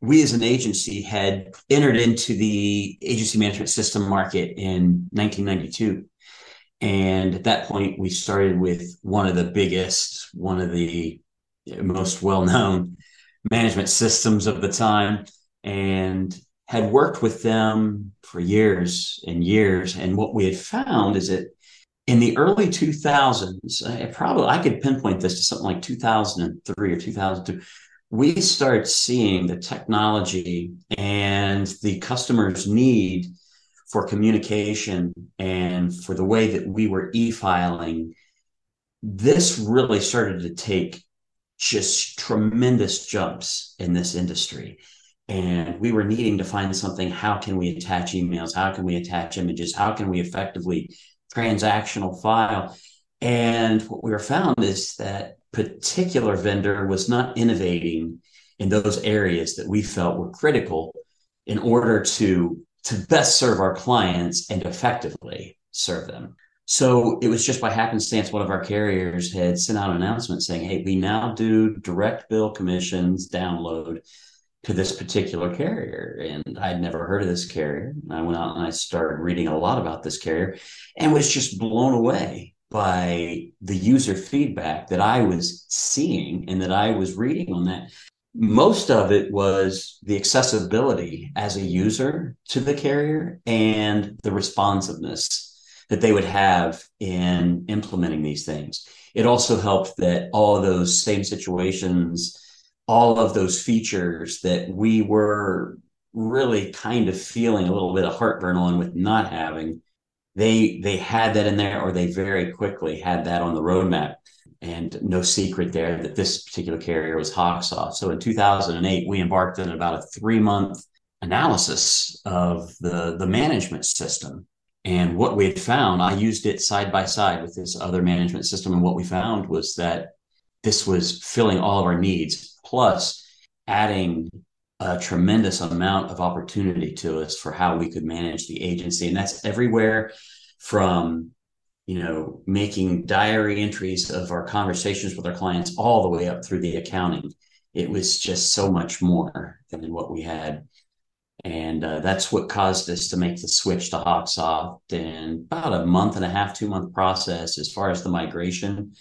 we as an agency had entered into the agency management system market in 1992. And at that point, we started with one of the biggest, one of the most well known management systems of the time, and had worked with them for years and years. And what we had found is that in the early 2000s, I probably I could pinpoint this to something like 2003 or 2002 we start seeing the technology and the customer's need for communication and for the way that we were e-filing. This really started to take just tremendous jumps in this industry. And we were needing to find something. How can we attach emails? How can we attach images? How can we effectively transactional file? And what we were found is that particular vendor was not innovating in those areas that we felt were critical in order to to best serve our clients and effectively serve them. So it was just by happenstance one of our carriers had sent out an announcement saying, "Hey, we now do direct bill commissions download to this particular carrier." And I'd never heard of this carrier. I went out and I started reading a lot about this carrier and was just blown away by the user feedback that I was seeing and that I was reading on that. Most of it was the accessibility as a user to the carrier and the responsiveness that they would have in implementing these things. It also helped that all of those same situations, all of those features that we were really kind of feeling a little bit of heartburn on with not having they they had that in there or they very quickly had that on the roadmap and no secret there that this particular carrier was Hawksoft. So in 2008, we embarked on about a three month analysis of the, the management system. And what we had found, I used it side by side with this other management system. And what we found was that this was filling all of our needs, plus adding a tremendous amount of opportunity to us for how we could manage the agency. And that's everywhere from you know making diary entries of our conversations with our clients all the way up through the accounting. It was just so much more than what we had. And uh, that's what caused us to make the switch to Hawksoft and about a month and a half two month process as far as the migration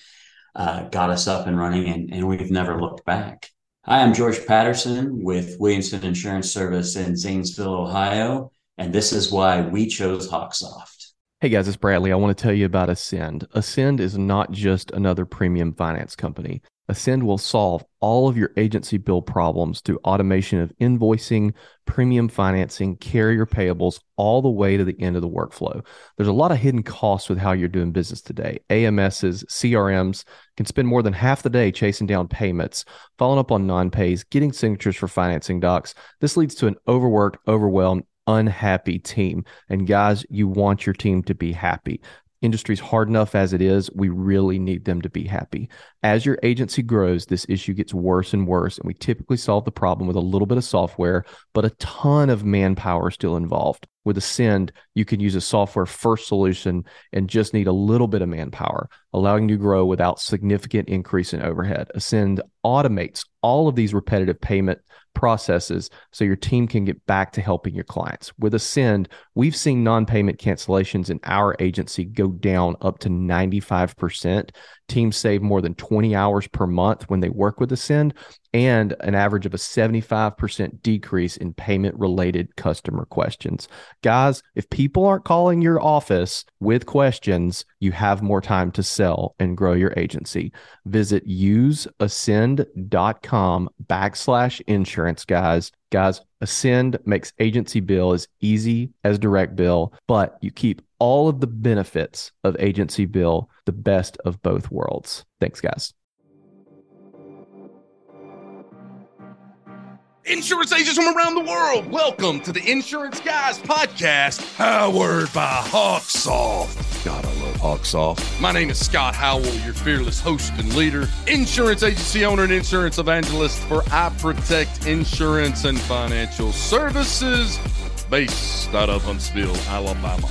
uh, got us up and running and, and we've never looked back Hi, I'm George Patterson with Williamson Insurance Service in Zanesville, Ohio, and this is why we chose Hawksoft. Hey guys, it's Bradley. I want to tell you about Ascend. Ascend is not just another premium finance company. Ascend will solve all of your agency bill problems through automation of invoicing, premium financing, carrier payables, all the way to the end of the workflow. There's a lot of hidden costs with how you're doing business today. AMSs, CRMs can spend more than half the day chasing down payments, following up on non pays, getting signatures for financing docs. This leads to an overworked, overwhelmed, unhappy team. And guys, you want your team to be happy industry's hard enough as it is. We really need them to be happy. As your agency grows, this issue gets worse and worse. And we typically solve the problem with a little bit of software, but a ton of manpower still involved. With Ascend, you can use a software first solution and just need a little bit of manpower, allowing you to grow without significant increase in overhead. Ascend automates all of these repetitive payment processes so your team can get back to helping your clients. With Ascend, we've seen non payment cancellations in our agency go down up to 95%. Teams save more than 20 hours per month when they work with Ascend and an average of a 75% decrease in payment related customer questions. Guys, if people aren't calling your office with questions, you have more time to sell and grow your agency. Visit useascend.com backslash insurance, guys. Guys, Ascend makes agency bill as easy as direct bill, but you keep all of the benefits of agency bill, the best of both worlds. Thanks, guys. Insurance agents from around the world, welcome to the Insurance Guys podcast, powered by Hawksoft. God, I love Hawksoft. My name is Scott Howell, your fearless host and leader, insurance agency owner and insurance evangelist for I Protect Insurance and Financial Services, based out of Huntsville, Alabama.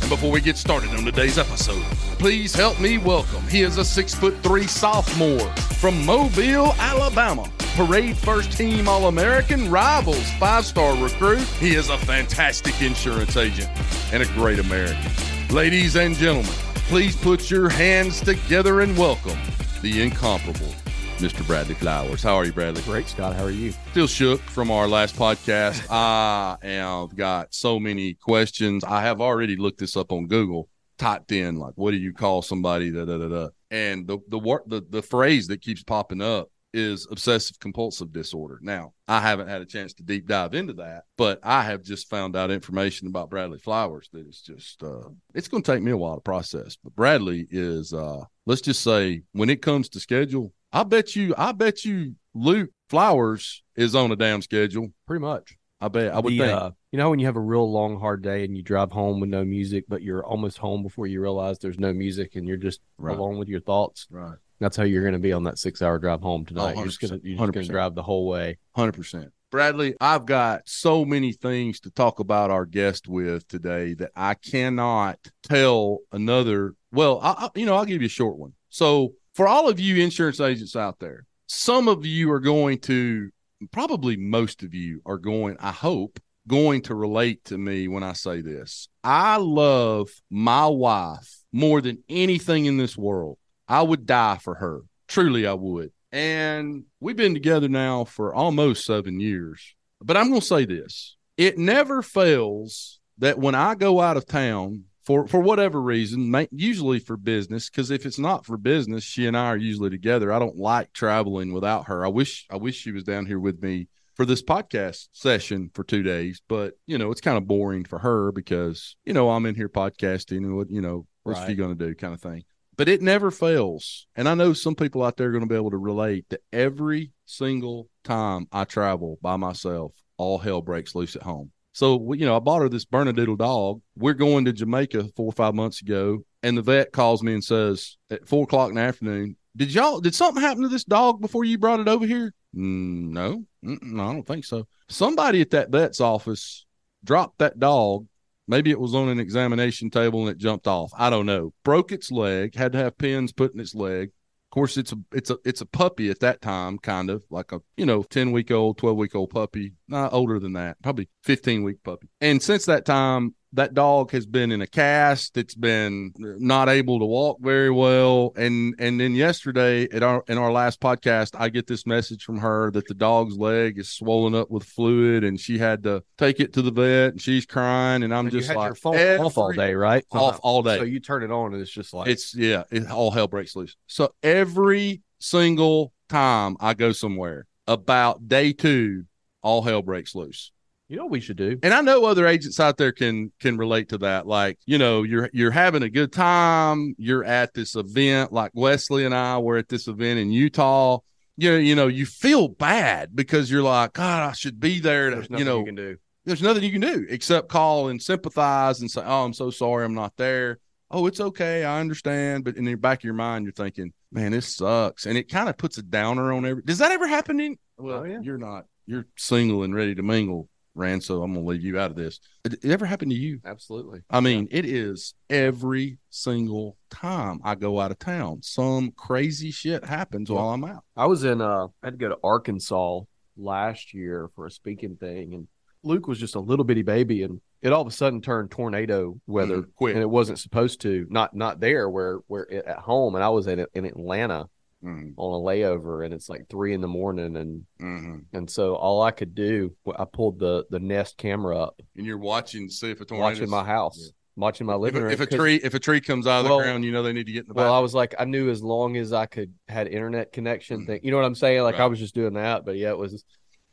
And before we get started on today's episode, please help me welcome. He is a six foot three sophomore from Mobile, Alabama parade first team All American, Rivals five star recruit. He is a fantastic insurance agent and a great American. Ladies and gentlemen, please put your hands together and welcome the incomparable Mr. Bradley Flowers. How are you, Bradley? Great, Scott. How are you? Still shook from our last podcast. I have got so many questions. I have already looked this up on Google, typed in like, "What do you call somebody?" Da da da da. And the the word the the phrase that keeps popping up is obsessive compulsive disorder. Now, I haven't had a chance to deep dive into that, but I have just found out information about Bradley Flowers that is just uh it's going to take me a while to process. But Bradley is uh let's just say when it comes to schedule, I bet you I bet you Luke Flowers is on a damn schedule. Pretty much. I bet I would The, think. uh, you know when you have a real long, hard day and you drive home with no music, but you're almost home before you realize there's no music and you're just Right. alone with your thoughts. right. That's how you're going to be on that six-hour drive home tonight. you're just going to you're just going to drive the whole way. Hundred percent. Bradley, I've got so many things to talk about our guest with today that I cannot tell another. Well, I, I- you know, I'll give you a short one. So, for all of you insurance agents out there, some of you are going to, probably most of you are going. I hope going to relate to me when I say this. I love my wife more than anything in this world. I would die for her. Truly, I would. And we've been together now for almost seven years. But I'm going to say this it never fails that when I go out of town for, for whatever reason, usually for business, because if it's not for business, she and I are usually together. I don't like traveling without her. I wish I wish she was down here with me for this podcast session for two days, but you know, it's kind of boring for her because, you know, I'm in here podcasting and what, you know, what's she Right. going to do kind of thing but it never fails. And I know some people out there are going to be able to relate that every single time I travel by myself, all hell breaks loose at home. So, you know, I bought her this Bernedoodle dog. We're going to Jamaica four or five months ago, and the vet calls me and says at four o'clock in the afternoon, "Did y'all did something happen to this dog before you brought it over here?" Mm, no, I don't think so. Somebody at that vet's office dropped that dog Maybe it was on an examination table and it jumped off. I don't know. Broke its leg, had to have pins put in its leg. Of course, it's a it's a it's a puppy at that time, kind of like a you know ten week old, twelve week old puppy. Not older than that, probably fifteen week puppy. And since that time, that dog has been in a cast. It's been not able to walk very well. And and then yesterday at our in our last podcast, I get this message from her that the dog's leg is swollen up with fluid, and she had to take it to the vet, and she's crying. And I'm And just like phone off all day, right? off all day. So you turn it on and it's just like It's yeah, it all hell breaks loose. So every single time I go somewhere, about day two, all hell breaks loose. you know what we should do. And I know other agents out there can can relate to that. Like, you know, you're you're having a good time, you're at this event, like Wessly and I were at this event in Utah. You know, you know, you feel bad because you're like, God, I should be there. To, There's you nothing know, you can do. there's nothing you can do except call and sympathize and say, "Oh, I'm so sorry, I'm not there." Oh, it's okay, I understand. But in the back of your mind, you're thinking, "Man, this sucks," and it kind of puts a downer on every. Does that ever happen? In well, Oh, yeah. you're not. You're single and ready to mingle, Rand. So I'm gonna leave you out of this. It, it ever happened to you? Absolutely. I mean, it is every single time I go out of town. Some crazy shit happens while I'm out. I was in uh I had to go to Arkansas last year for a speaking thing and Luke was just a little bitty baby and it all of a sudden turned tornado weather Mhm, quick. and it wasn't supposed to not not there where where it, at home and I was in in Atlanta Mhm, on a layover and it's like three in the morning and mhm. and so all I could do I pulled the the Nest camera up And you're watching to see if a tornado. watching my house watching my living a- room if a tree if a tree comes out of the ground, you know they need to get in the Well, I was like, I knew as long as I could had internet connection Mhm. thing, you know what I'm saying? Like I was just doing that, but yeah, it was.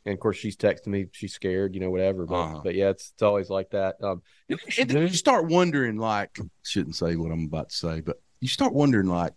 And of course, she's texting me, she's scared, you know, whatever. But Uh-huh. but yeah, it's it's always like that. Um, you start wondering, like, shouldn't say what I'm about to say, but you start wondering, like,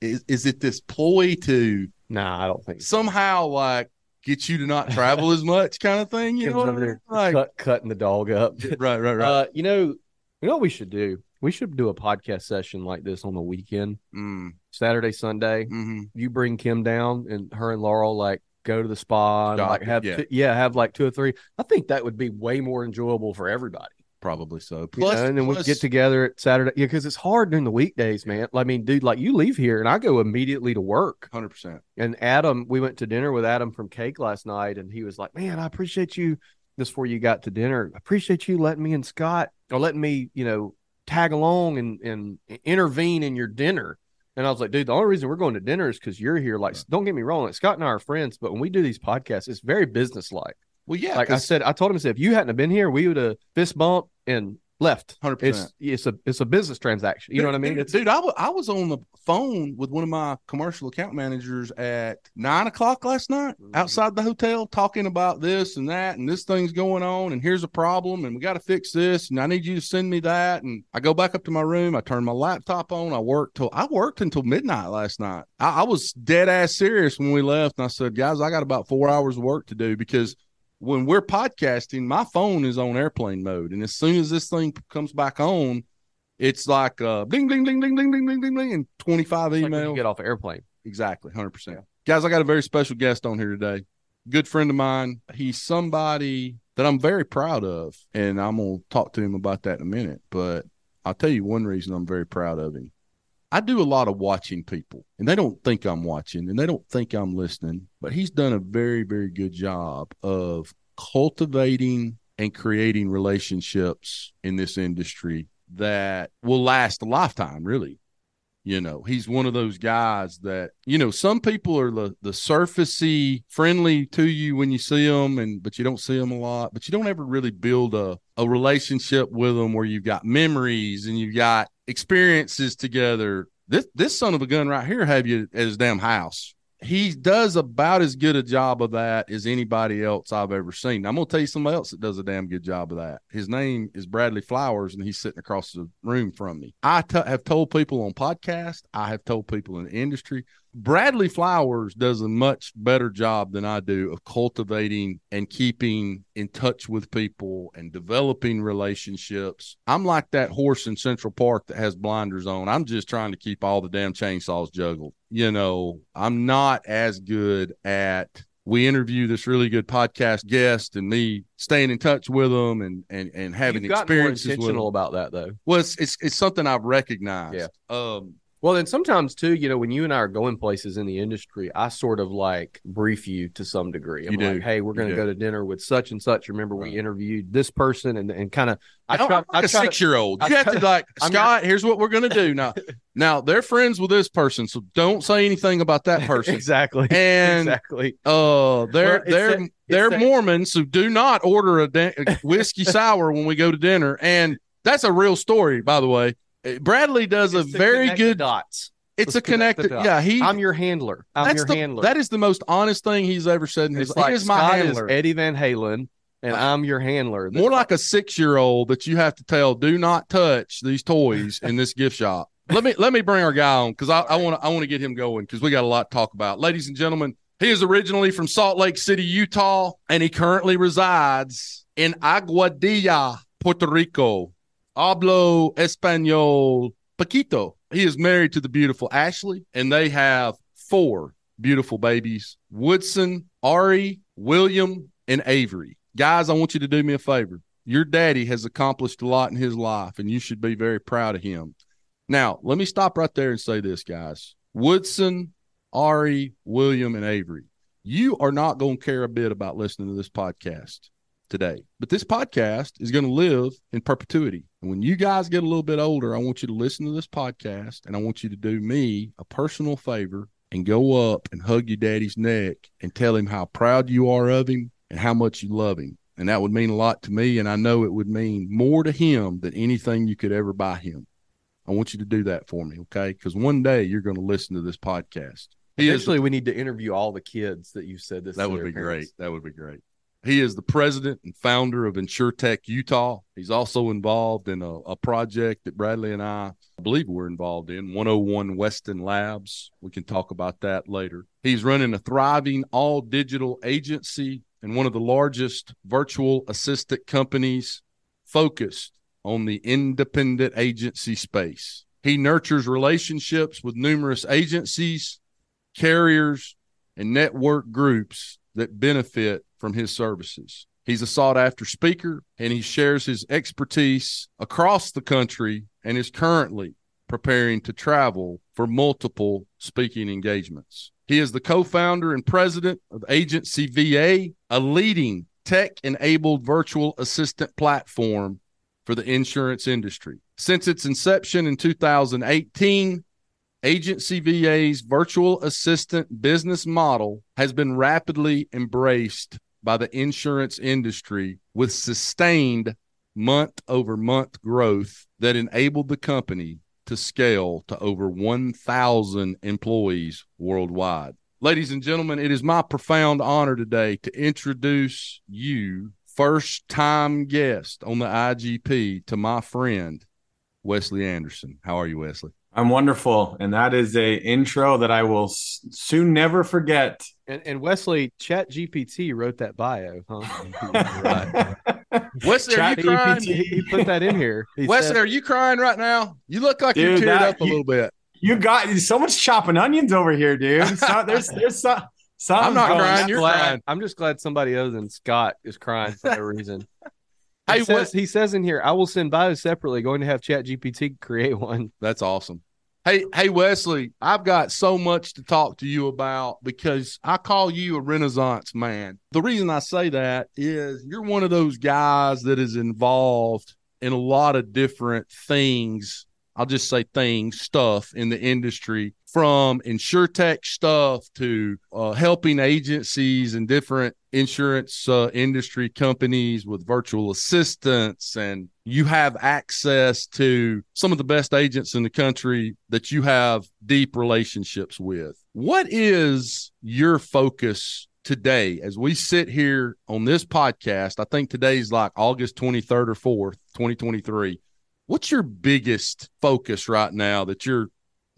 is is it this ploy to nah, I don't think so. somehow like get you to not travel as much, kind of thing? You know, what I over mean? there, like, cut, cutting the dog up. right, right, right. uh, you know, you know what we should do? We should do a podcast session like this on the weekend, mm, Saturday, Sunday. hmm You bring Kim down, and her and Laurel like go to the spa and Stop like it, have yeah. two- yeah have like two or three. I think that would be way more enjoyable for everybody. Probably so. yeah Plus, and then we get together at Saturday. Yeah, because it's hard during the weekdays, man. I mean, dude, like you leave here and I go immediately to work. Hundred percent. And Adam, we went to dinner with Adam from Cake last night, and he was like, "Man, I appreciate you." Just before you got to dinner, I appreciate you letting me and Scott or letting me, you know, tag along and and intervene in your dinner. And I was like, dude, the only reason we're going to dinner is because you're here. Like, don't get me wrong, like Scott and I are friends, but when we do these podcasts, it's very businesslike. Well, yeah. Like I said, I told him, I said, if you hadn't have been here, we would have fist bump and left. Hundred percent. It's it's a it's a business transaction. You know what I mean? Dude, dude I, w- I was on the phone with one of my commercial account managers at nine o'clock last night mm-hmm. outside the hotel, talking about this and that, and this thing's going on, and here's a problem, and we got to fix this, and I need you to send me that. And I go back up to my room, I turn my laptop on, I worked till I worked until midnight last night. I, I was dead ass serious when we left, and I said, guys, I got about four hours of work to do because when we're podcasting, my phone is on airplane mode, and as soon as this thing comes back on, it's like uh, ding, ding, ding, ding, ding, ding, ding, ding, ding, and twenty five emails. Like get off airplane. Exactly, hundred yeah. percent. Guys, I got a very special guest on here today. Good friend of mine. He's somebody that I'm very proud of, and I'm gonna talk to him about that in a minute. But I'll tell you one reason I'm very proud of him. I do a lot of watching people, and they don't think I'm watching and they don't think I'm listening, but he's done a very, very good job of cultivating and creating relationships in this industry that will last a lifetime, really. You know, he's one of those guys that, you know, some people are the, the surfacey, friendly to you when you see them, and but you don't see them a lot, but you don't ever really build a, a relationship with them where you've got memories and you've got experiences together. This this son of a gun right here have you at his damn house he does about as good a job of that as anybody else I've ever seen. I'm to tell you somebody else that does a damn good job of that. His name is Bradley Flowers, and he's sitting across the room from me. I t- have told people on podcast, I have told people in the industry, Bradley Flowers does a much better job than I do of cultivating and keeping in touch with people and developing relationships. I'm like that horse in Central Park that has blinders on. I'm just trying to keep all the damn chainsaws juggled. You know, I'm not as good at we interview this really good podcast guest and me staying in touch with them and and and having You've experiences more intentional about that though. Well, it's, it's it's something I've recognized. Yeah. Um, well, then sometimes too, you know, when you and I are going places in the industry, I sort of like brief you to some degree. I'm you like, do. hey, we're going to go to dinner with such and such. Remember, right. we interviewed this person and and kind of. I, I try like I a six year old. You have to like Scott. here's what we're going to do now. now they're friends with this person, so don't say anything about that person. exactly. And exactly. Uh, they're well, they're they're Mormons who do not order a, da- a whiskey sour when we go to dinner, and that's a real story, by the way. Uh, Bradley does it's a very good dots. It's Let's a connected. Yeah, he. I'm your handler. I'm your the, handler. That is the most honest thing he's ever said in his life. Like, is my handler. Is Eddie Van Halen, and I'm your handler. More like a six year old that you have to tell, do not touch these toys in this gift shop. Let me let me bring our guy on because I want to I want to get him going because we got a lot to talk about, ladies and gentlemen. He is originally from Salt Lake City, Utah, and he currently resides in Aguadilla, Puerto Rico. Hablo Espanol Paquito. He is married to the beautiful Ashley, and they have four beautiful babies Woodson, Ari, William, and Avery. Guys, I want you to do me a favor. Your daddy has accomplished a lot in his life, and you should be very proud of him. Now, let me stop right there and say this, guys. Woodson, Ari, William, and Avery, you are not going to care a bit about listening to this podcast today. But this podcast is going to live in perpetuity. And when you guys get a little bit older, I want you to listen to this podcast and I want you to do me a personal favor and go up and hug your daddy's neck and tell him how proud you are of him and how much you love him. And that would mean a lot to me. And I know it would mean more to him than anything you could ever buy him. I want you to do that for me, okay? Because one day you're going to listen to this podcast. Eventually, we need to interview all the kids that you said this. That would be parents. great. That would be great. He is the president and founder of InsureTech Utah. He's also involved in a, a, project that Bradley and I, believe we're involved in, 101 Weston Labs. We can talk about that later. He's running a thriving all digital agency and one of the largest virtual assistant companies focused on the independent agency space. He nurtures relationships with numerous agencies, carriers, and network groups that benefit from his services. He's a sought after speaker and he shares his expertise across the country and is currently preparing to travel for multiple speaking engagements. He is the co founder and president of Agency VA, a leading tech enabled virtual assistant platform for the insurance industry. Since its inception in 2018, Agency VA's virtual assistant business model has been rapidly embraced by the insurance industry with sustained month over month growth that enabled the company to scale to over 1,000 employees worldwide. Ladies and gentlemen, it is my profound honor today to introduce you, first time guest on the IGP, to my friend, Wessly Anderson. How are you, Wessly? I'm wonderful, and that is a intro that I will soon never forget. And, and Wessly, Chat GPT wrote that bio, huh? right. Wessly, are you crying? He, he put that in here. He Wessly, said, are you crying right now? You look like you're Dude, teared that- up a you- little bit. You got so much chopping onions over here, dude. So, there's there's some. I'm not going- crying, you're glad, crying. I'm just glad somebody other than Scott is crying for no reason. He, Hey, says, what- he says in here, I will send bios separately. Going to have Chat GPT create one. That's awesome. Hey, hey, Wessly, I've got so much to talk to you about because I call you a Renaissance man. The reason I say that is you're one of those guys that is involved in a lot of different things. I'll just say things, stuff in the industry from insurtech stuff to uh, helping agencies and different insurance uh, industry companies with virtual assistants and you have access to some of the best agents in the country that you have deep relationships with. What is your focus today as we sit here on this podcast? I think today's like August 23rd or 4th, 2023. What's your biggest focus right now that you're,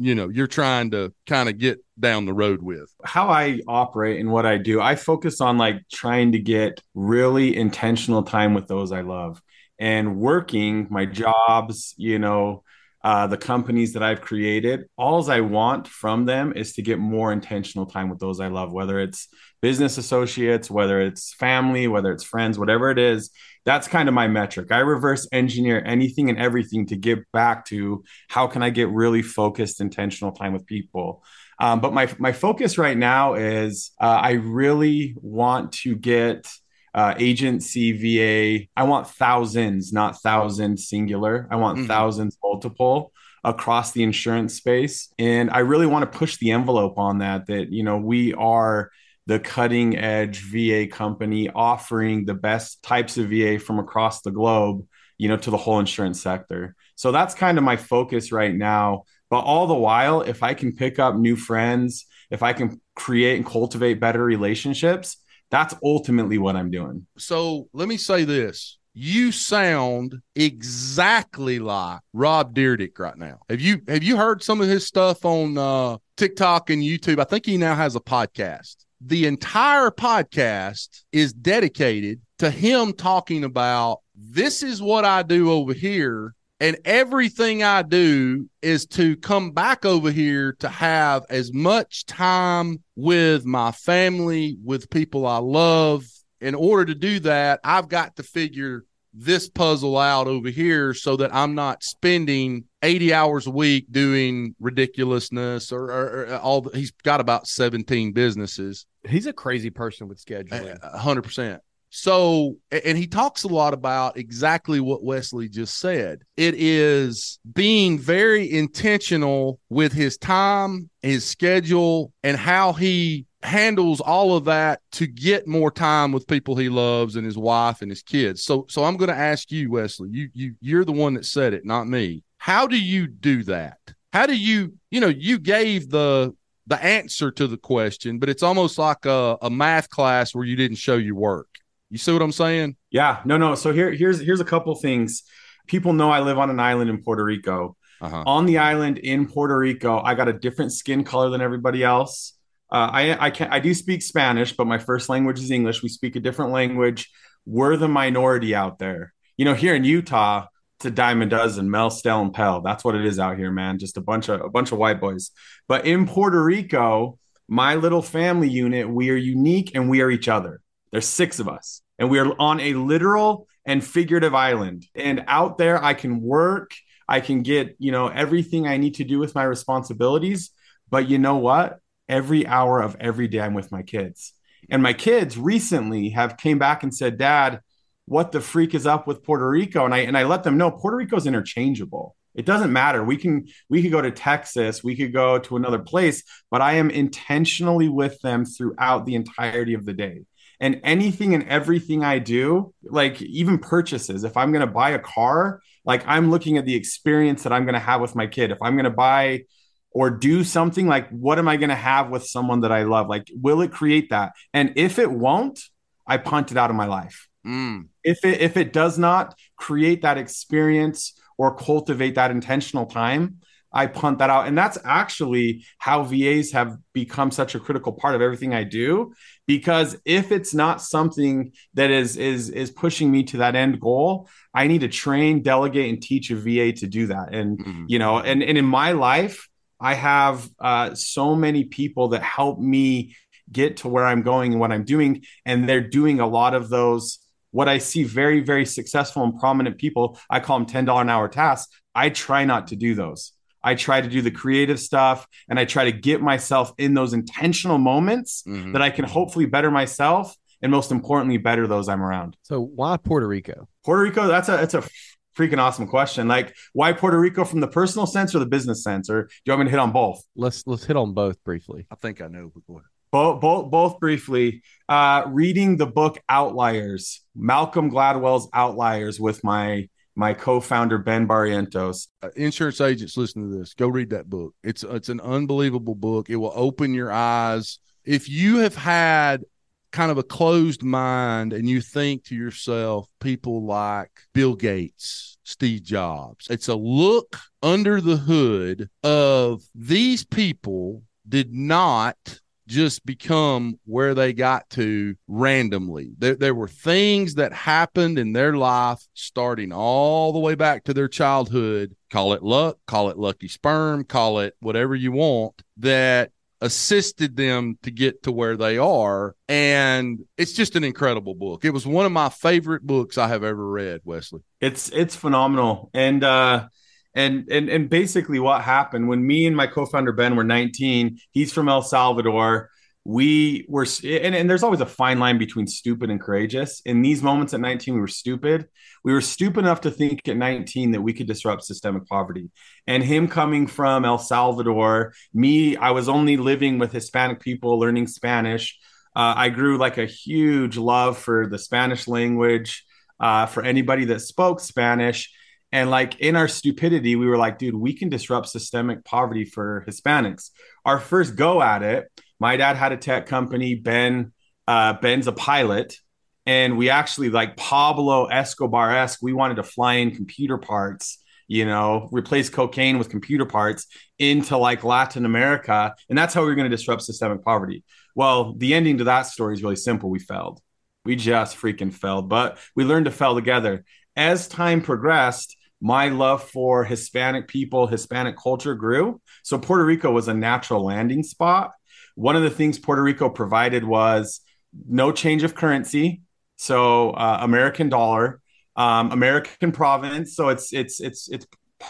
you know, you're trying to kind of get down the road with? how I operate and what I do, I focus on like trying to get really intentional time with those I love and working my jobs, you know, uh, the companies that I've created. Alls I want from them is to get more intentional time with those I love, whether it's business associates, whether it's family, whether it's friends, whatever it is. That's kind of my metric. I reverse engineer anything and everything to get back to how can I get really focused, intentional time with people. Um, but my my focus right now is uh, I really want to get uh, agency VA. I want thousands, not thousands singular. I want Mhm. thousands multiple across the insurance space, and I really want to push the envelope on that. That you know we are the cutting edge VA company offering the best types of VA from across the globe, you know, to the whole insurance sector. So that's kind of my focus right now. But all the while, if I can pick up new friends, if I can create and cultivate better relationships, that's ultimately what I'm doing. So let me say this. You sound exactly like Rob Dyrdek right now. Have you have you heard some of his stuff on uh, TikTok and YouTube? I think he now has a podcast. The entire podcast is dedicated to him talking about this is what I do over here and everything I do is to come back over here to have as much time with my family, with people I love. In order to do that, I've got to figure this puzzle out over here so that I'm not spending 80 hours a week doing ridiculousness or, or, or uh, all. The, he's got about 17 businesses. He's a crazy person with scheduling. A hundred percent. So, and he talks a lot about exactly what Wessly just said. It is being very intentional with his time, his schedule, and how he handles all of that to get more time with people he loves and his wife and his kids. So, so I'm going to ask you, Wessly. You, you, you're the one that said it, not me. How do you do that? How do you, you know, you gave the the answer to the question, but it's almost like a, a math class where you didn't show your work. You see what I'm saying? Yeah, no, no. So here, here's here's a couple things. People know I live on an island in Puerto Rico. Uh-huh. On the island in Puerto Rico, I got a different skin color than everybody else. Uh, I I can I do speak Spanish, but my first language is English. We speak a different language. We're the minority out there. You know, here in Utah, it's a dime a dozen. Mel, Stell, and Pell. That's what it is out here, man. Just a bunch of a bunch of white boys. But in Puerto Rico, my little family unit, we are unique and we are each other. There's six of us. and we are on a literal and figurative island. And out there, I can work, I can get, you know, everything I need to do with my responsibilities. But you know what? Every hour of every day, I'm with my kids. And my kids recently have came back and said, Dad, what the freak is up with Puerto Rico? And I and I let them know Puerto Rico is interchangeable. It doesn't matter. We can we could go to Texas, we could go to another place, but I am intentionally with them throughout the entirety of the day. And anything and everything I do, like even purchases, if I'm going to buy a car, like I'm looking at the experience that I'm going to have with my kid. If I'm going to buy or do something like what am I going to have with someone that I love? Like will it create that? And if it won't, I punt it out of my life. Mm. If it if it does not create that experience or cultivate that intentional time, I punt that out. And that's actually how VAs have become such a critical part of everything I do. Because if it's not something that is is is pushing me to that end goal, I need to train, delegate, and teach a VA to do that. And mm-hmm. you know, and, and in my life, I have uh, so many people that help me get to where I'm going and what I'm doing. And they're doing a lot of those what I see very, very successful and prominent people, I call them $10 an hour tasks. I try not to do those. I try to do the creative stuff and I try to get myself in those intentional moments mm-hmm. that I can hopefully better myself and most importantly, better those I'm around. So why Puerto Rico? Puerto Rico, that's a that's a freaking awesome question. Like, why Puerto Rico from the personal sense or the business sense? Or do you want me to hit on both? Let's let's hit on both briefly. I think I know, but go ahead both both both briefly uh reading the book outliers malcolm gladwell's outliers with my my co-founder ben barrientos. Uh, insurance agents listen to this. Go read that book. It's it's an unbelievable book. It will open your eyes. If you have had kind of a closed mind and you think to yourself people like bill gates steve jobs it's a look under the hood of these people did not just become where they got to randomly. There, there were things that happened in their life starting all the way back to their childhood. Call it luck, call it lucky sperm, call it whatever you want, that assisted them to get to where they are. And it's just an incredible book. It was one of my favorite books I have ever read, Wessly. It's it's phenomenal. And uh and and and basically what happened when me and my co-founder Ben were 19, he's from El Salvador. We were and, and there's always a fine line between stupid and courageous. In these moments at 19, we were stupid. We were stupid enough to think at 19 that we could disrupt systemic poverty. And him coming from El Salvador, me, I was only living with Hispanic people, learning Spanish. Uh, I grew like a huge love for the Spanish language, uh, for anybody that spoke Spanish and like in our stupidity, we were like, dude, we can disrupt systemic poverty for Hispanics. Our first go at it, my dad had a tech company. Ben, uh, Ben's a pilot. And we actually like Pablo Escobar esque, we wanted to fly in computer parts, you know, replace cocaine with computer parts into like Latin America. And that's how we were going to disrupt systemic poverty. Well, the ending to that story is really simple. We failed. We just freaking failed, but we learned to fail together. As time progressed, my love for Hispanic people, Hispanic culture grew. So Puerto Rico was a natural landing spot. One of the things Puerto Rico provided was no change of currency, so uh, American dollar, um, American province. So it's it's it's it's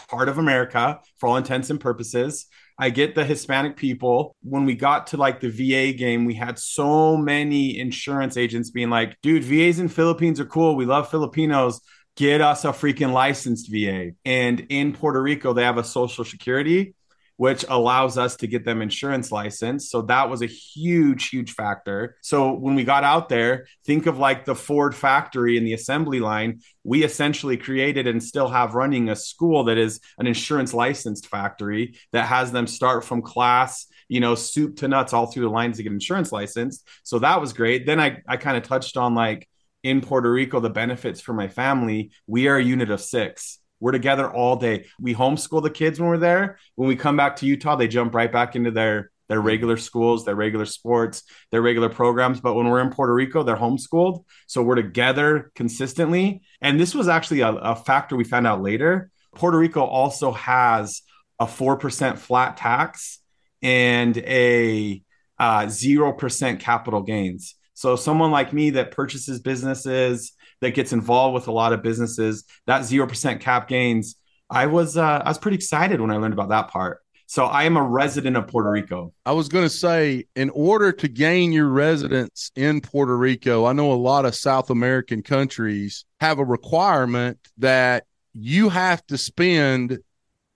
part of America for all intents and purposes. I get the Hispanic people. When we got to like the VA game, we had so many insurance agents being like, dude, VAs in Philippines are cool. We love Filipinos get us a freaking licensed VA. And in Puerto Rico, they have a social security, which allows us to get them insurance license. So that was a huge, huge factor. So when we got out there, think of like the Ford factory in the assembly line. We essentially created and still have running a school that is an insurance licensed factory that has them start from class you know, soup to nuts all through the lines to get insurance licensed. So that was great. Then I, I kind of touched on like in Puerto Rico, the benefits for my family, we are a unit of six. We're together all day. We homeschool the kids when we're there. When we come back to Utah, they jump right back into their their regular schools, their regular sports, their regular programs. But when we're in Puerto Rico, they're homeschooled. So we're together consistently. And this was actually a, a factor we found out later. Puerto Rico also has a 4% flat tax and a uh, 0% capital gains. So someone like me that purchases businesses, that gets involved with a lot of businesses, that 0% cap gains, I was uh, I was pretty excited when I learned about that part. So I am a resident of Puerto Rico. I was going to say, in order to gain your residence in Puerto Rico, I know a lot of South American countries have a requirement that you have to spend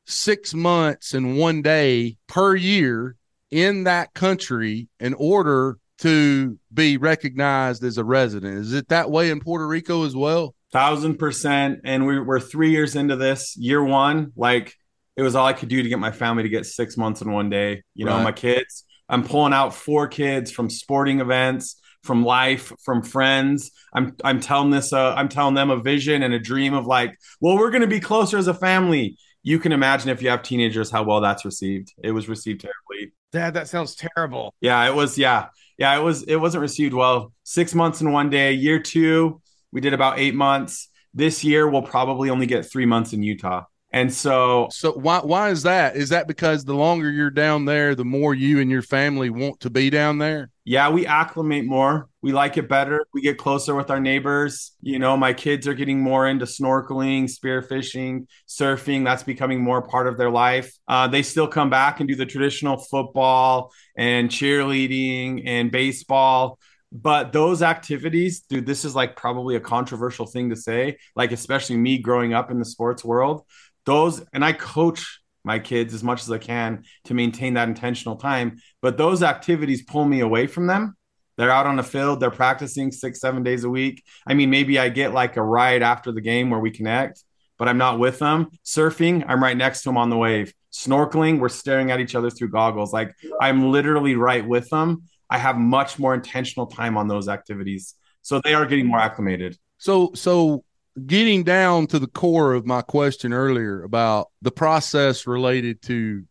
six months and one day per year in that country in order to be recognized as a resident. Is it that way in Puerto Rico as well? Thousand percent. And we, we're three years into this. Year one, like it was all I could do to get my family to get six months in one day. You know, right. my kids, I'm pulling out four kids from sporting events, from life, from friends. I'm I'm telling this uh, I'm telling them a vision and a dream of like, well, we're gonna be closer as a family. You can imagine if you have teenagers how well that's received. It was received terribly. Dad, that sounds terrible. Yeah, it was. Yeah, yeah, it was. It wasn't received well. Six months in one day. Year two, we did about eight months. This year, we'll probably only get three months in Utah. And so, so why why is that? Is that because the longer you're down there, the more you and your family want to be down there? Yeah, we acclimate more. We like it better. We get closer with our neighbors. You know, my kids are getting more into snorkeling, spearfishing, surfing. That's becoming more part of their life. Uh, they still come back and do the traditional football and cheerleading and baseball but those activities dude this is like probably a controversial thing to say like especially me growing up in the sports world those and I coach my kids as much as I can to maintain that intentional time. But those activities pull me away from them. They're out on the field, they're practicing six, seven days a week. I mean, maybe I get like a ride after the game where we connect, but I'm not with them. Surfing, I'm right next to them on the wave. Snorkeling, we're staring at each other through goggles. Like I'm literally right with them. I have much more intentional time on those activities. So they are getting more acclimated. So, so getting down to the core of my question earlier about the process related to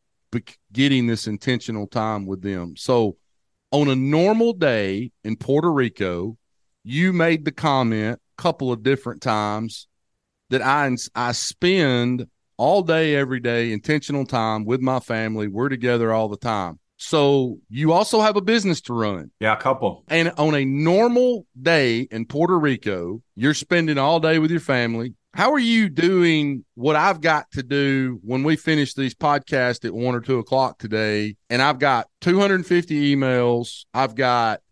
getting this intentional time with them. So, on a normal day in Puerto Rico, you made the comment a couple of different times that I I spend all day every day intentional time with my family. We're together all the time. So you also have a business to run. Yeah, a couple. And on a normal day in Puerto Rico, you're spending all day with your family. How are you doing what I've got to do when we finish these podcasts at one or two o'clock today? And I've got 250 emails. I've got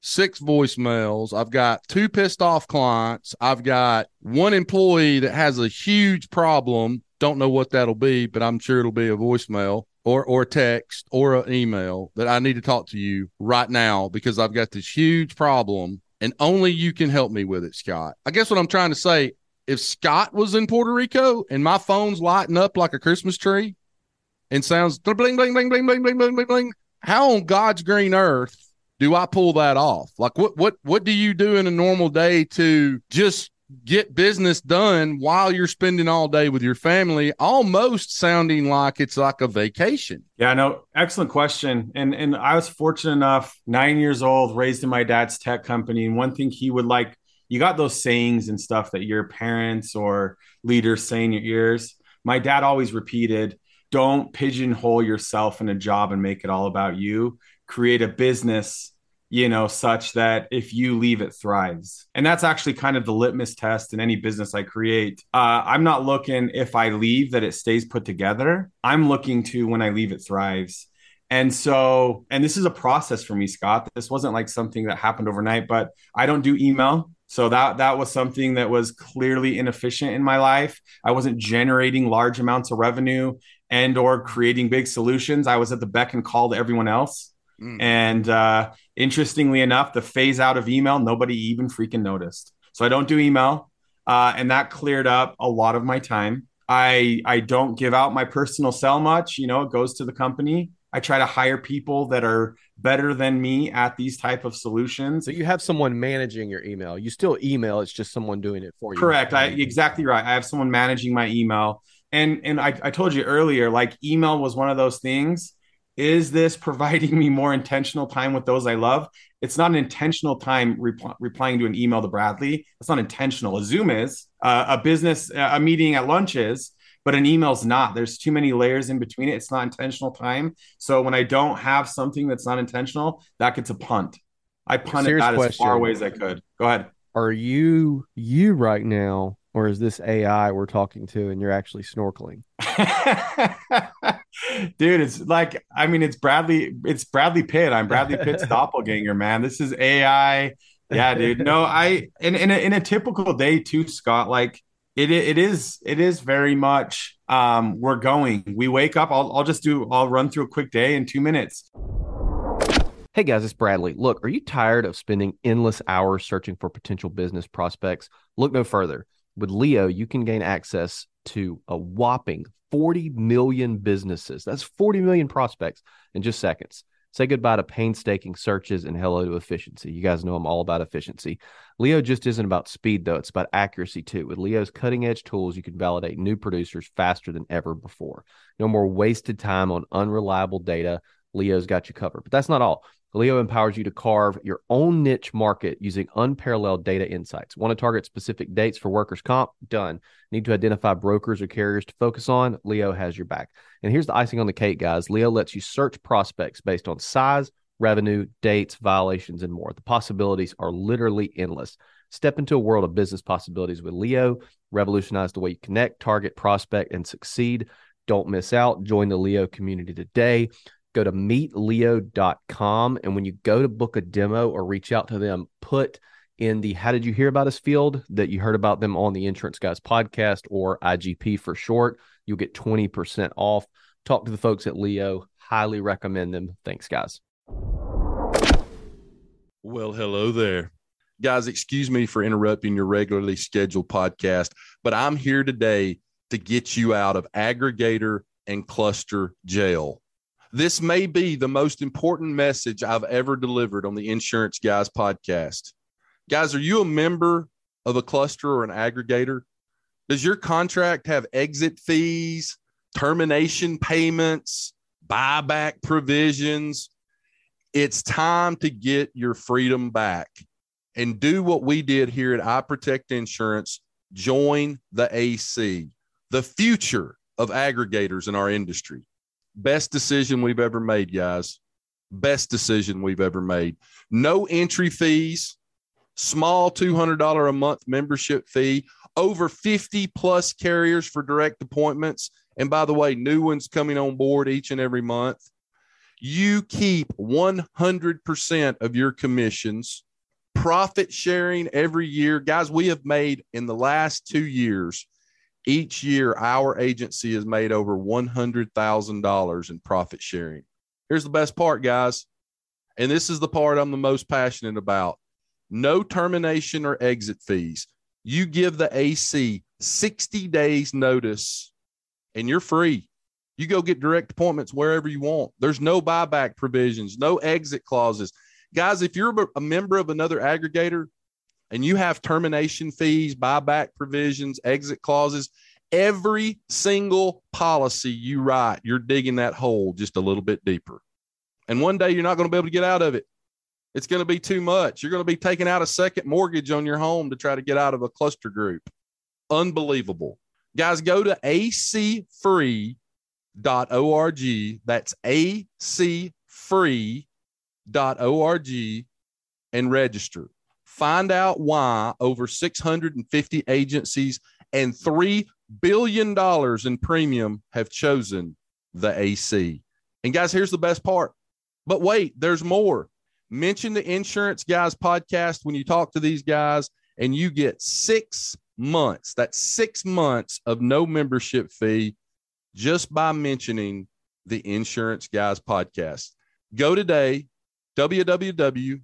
six voicemails. I've got two pissed off clients. I've got one employee that has a huge problem. Don't know what that'll be, but I'm sure it'll be a voicemail or or text or an email that I need to talk to you right now because I've got this huge problem and only you can help me with it, Scott. I guess what I'm trying to say, if Scott was in Puerto Rico and my phone's lighting up like a Christmas tree and sounds bling bling bling bling bling bling bling bling bling, how on God's green earth do I pull that off? Like what what what do you do in a normal day to just get business done while you're spending all day with your family, almost sounding like it's like a vacation. Yeah, no, excellent question. And and I was fortunate enough, nine years old, raised in my dad's tech company. And one thing he would like, you got those sayings and stuff that your parents or leaders say in your ears. My dad always repeated, don't pigeonhole yourself in a job and make it all about you. Create a business you know, such that if you leave, it thrives. And that's actually kind of the litmus test in any business I create. Uh, I'm not looking if I leave that it stays put together. I'm looking to when I leave, it thrives. And so, and this is a process for me, Scott. This wasn't like something that happened overnight, but I don't do email. So that that was something that was clearly inefficient in my life. I wasn't generating large amounts of revenue and or creating big solutions. I was at the beck and call to everyone else. Mm. And uh, interestingly enough, the phase out of email, nobody even freaking noticed. So I don't do email. Uh, and that cleared up a lot of my time. I I don't give out my personal cell much. You know, it goes to the company. I try to hire people that are better than me at these type of solutions. So you have someone managing your email. You still email, it's just someone doing it for you. Correct. I exactly right. I have someone managing my email. And and I, I told you earlier, like email was one of those things is this providing me more intentional time with those I love? It's not an intentional time replying to an email to Bradley. It's not intentional. A Zoom is uh, a business, a meeting at lunch is, but an email's not. There's too many layers in between it. It's not intentional time. So when I don't have something that's not intentional, that gets a punt. I punted that question. as far away as I could. Go ahead. Are you you right now, or is this AI we're talking to, and you're actually snorkeling? Dude, it's like I mean, it's Bradley. It's Bradley Pitt. I'm Bradley Pitt's doppelganger, man. This is AI. Yeah, dude. No, I in in a, in a typical day too, Scott. Like it it is it is very much um we're going. We wake up I'll, I'll just do i'll run through a quick day in two minutes. Hey guys it's bradley. Look are you tired of spending endless hours searching for potential business prospects? Look no further. With leo you can gain access to a whopping 40 million businesses. That's 40 million prospects in just seconds Say goodbye to painstaking searches and hello to efficiency. You guys know I'm all about efficiency. Leo just isn't about speed, though. It's about accuracy, too. With Leo's cutting edge tools, you can validate new producers faster than ever before. No more wasted time on unreliable data. Leo's got you covered. But that's not all. Leo empowers you to carve your own niche market using unparalleled data insights. Want to target specific dates for workers' comp? Done. Need to identify brokers or carriers to focus on? Leo has your back. And here's the icing on the cake, guys. Leo lets you search prospects based on size, revenue, dates, violations, and more. The possibilities are literally endless. Step into a world of business possibilities with Leo. Revolutionize the way you connect, target, prospect, and succeed. Don't miss out. Join the Leo community today go to meetleo.com. And when you go to book a demo or reach out to them, put in the How Did You Hear About Us field that you heard about them on the Insurance Guys podcast or IGP for short. You'll get 20% off. Talk to the folks at Leo. Highly recommend them. Thanks, guys. Well, hello there. Guys, excuse me for interrupting your regularly scheduled podcast, but I'm here today to get you out of aggregator and cluster jail. This may be the most important message I've ever delivered on the Insurance Guys podcast. Guys, are you a member of a cluster or an aggregator? Does your contract have exit fees, termination payments, buyback provisions? It's time to get your freedom back and do what we did here at I Protect Insurance. Join the AC, the future of aggregators in our industry. Best decision we've ever made, guys. Best decision we've ever made. No entry fees, small $200 a month membership fee, over 50 plus carriers for direct appointments. And by the way, new ones coming on board each and every month. You keep 100% of your commissions, profit sharing every year. Guys, we have made in the last two years each year, our agency has made over $100,000 in profit sharing. Here's the best part, guys. And this is the part I'm the most passionate about no termination or exit fees. You give the AC 60 days notice and you're free. You go get direct appointments wherever you want. There's no buyback provisions, no exit clauses. Guys, if you're a member of another aggregator, and you have termination fees, buyback provisions, exit clauses, every single policy you write, you're digging that hole just a little bit deeper. And one day you're not going to be able to get out of it. It's going to be too much. You're going to be taking out a second mortgage on your home to try to get out of a cluster group. Unbelievable. Guys, go to acfree.org. That's acfree.org and register. Find out why over 650 agencies and $3 billion in premium have chosen the AC. And guys, here's the best part. But wait, there's more. Mention the Insurance Guys podcast when you talk to these guys, and you get six months. That's six months of no membership fee just by mentioning the Insurance Guys podcast. Go today, www.ac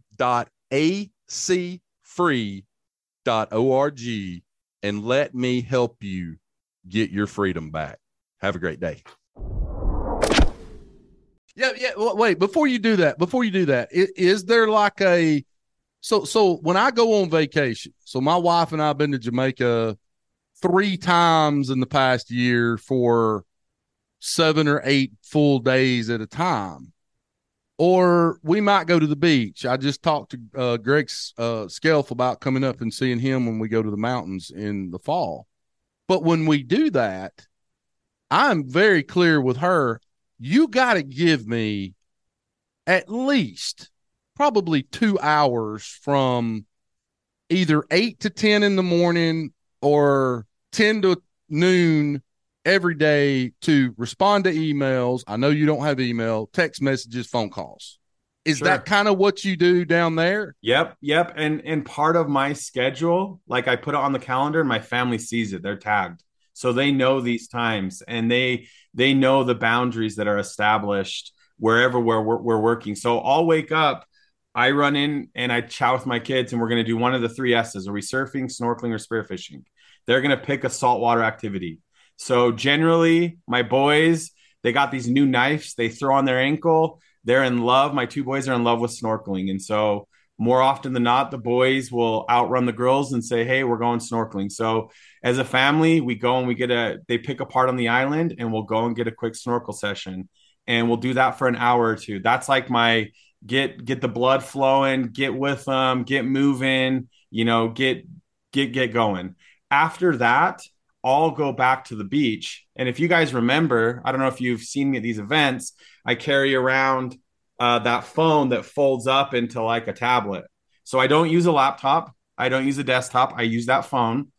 free.org and let me help you get your freedom back. Have a great day. Yeah, yeah. Wait, before you do that, before you do that, is, there like a so so when I go on vacation, so my wife and I've been to Jamaica three times in the past year for seven or eight full days at a time or we might go to the beach. I just talked to uh, Greg uh, Skelf about coming up and seeing him when we go to the mountains in the fall. But when we do that, I'm very clear with her. You got to give me at least probably two hours from either eight to 10 in the morning or 10 to noon every day to respond to emails. I know you don't have email, text messages, phone calls. Is Sure. that kind of what you do down there? Yep, yep. And and part of my schedule, like I put it on the calendar, my family sees it. They're tagged. So they know these times and they they know the boundaries that are established wherever we're we're, working. So I'll wake up, I run in and I chat with my kids, and we're gonna do one of the three S's. Are we surfing, snorkeling, or spearfishing? They're gonna pick a saltwater activity. So generally, my boys, they got these new knives they throw on their ankle. They're in love. My two boys are in love with snorkeling. And so more often than not, the boys will outrun the girls and say, Hey, we're going snorkeling. So as a family, we go and we get a they pick a part on the island and we'll go and get a quick snorkel session. And we'll do that for an hour or two. That's like my get get the blood flowing, get with them, get moving, you know, get get get going. After that, all go back to the beach. And if you guys remember, I don't know if you've seen me at these events, I carry around uh, that phone that folds up into like a tablet. So I don't use a laptop. I don't use a desktop. I use that phone.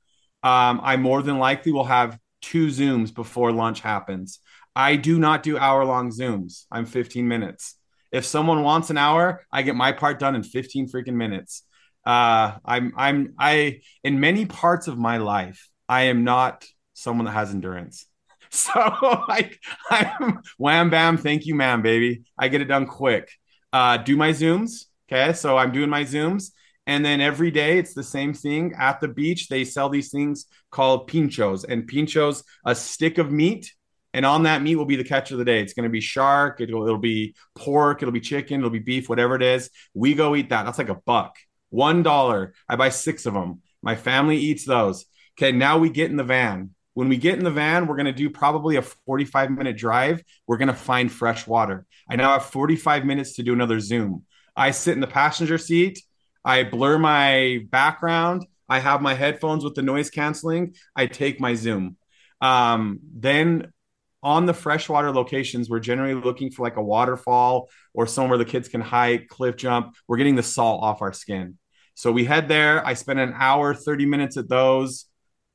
Um, I more than likely will have two Zooms before lunch happens. I do not do hour long Zooms. I'm 15 minutes. If someone wants an hour, I get my part done in 15 freaking minutes. Uh, I'm, I'm, I, in many parts of my life, I am not someone that has endurance. So like I'm wham bam, thank you, ma'am, baby. I get it done quick. Uh, do my zooms. Okay, so I'm doing my zooms, and then every day it's the same thing at the beach. They sell these things called pinchos, and pinchos a stick of meat, and on that meat will be the catch of the day. It's going to be shark, it'll, it'll be pork, it'll be chicken, it'll be beef, whatever it is. We go eat that. That's like a buck, one dollar. I buy six of them. My family eats those. Okay, now we get in the van. When we get in the van, we're going to do probably a 45 minute drive. We're going to find fresh water. I now have 45 minutes to do another Zoom. I sit in the passenger seat. I blur my background. I have my headphones with the noise canceling. I take my Zoom. Um, then on the freshwater locations, we're generally looking for like a waterfall or somewhere the kids can hike, cliff jump. We're getting the salt off our skin. So we head there. I spend an hour, 30 minutes at those.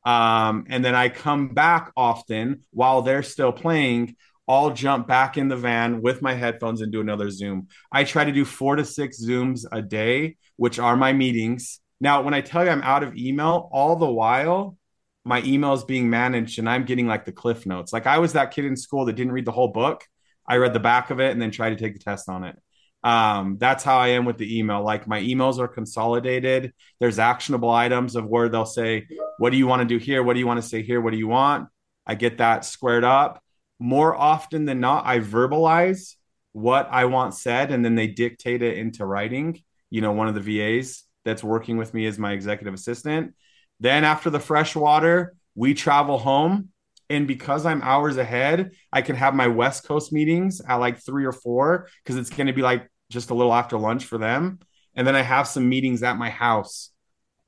Um, and then I come back often while they're still playing. I'll jump back in the van with my headphones and do another Zoom. I try to do four to six Zooms a day, which are my meetings. Now, when I tell you I'm out of email, all the while, my email is being managed and I'm getting like the cliff notes. Like I was that kid in school that didn't read the whole book. I read the back of it and then tried to take the test on it. Um, that's how I am with the email. Like my emails are consolidated. There's actionable items of where they'll say, What do you want to do here? What do you want to say here? What do you want? I get that squared up. More often than not, I verbalize what I want said and then they dictate it into writing. You know, one of the VAs that's working with me is my executive assistant. Then after the fresh water, we travel home. And because I'm hours ahead, I can have my West Coast meetings at like three or four because it's going to be like just a little after lunch for them. And then I have some meetings at my house.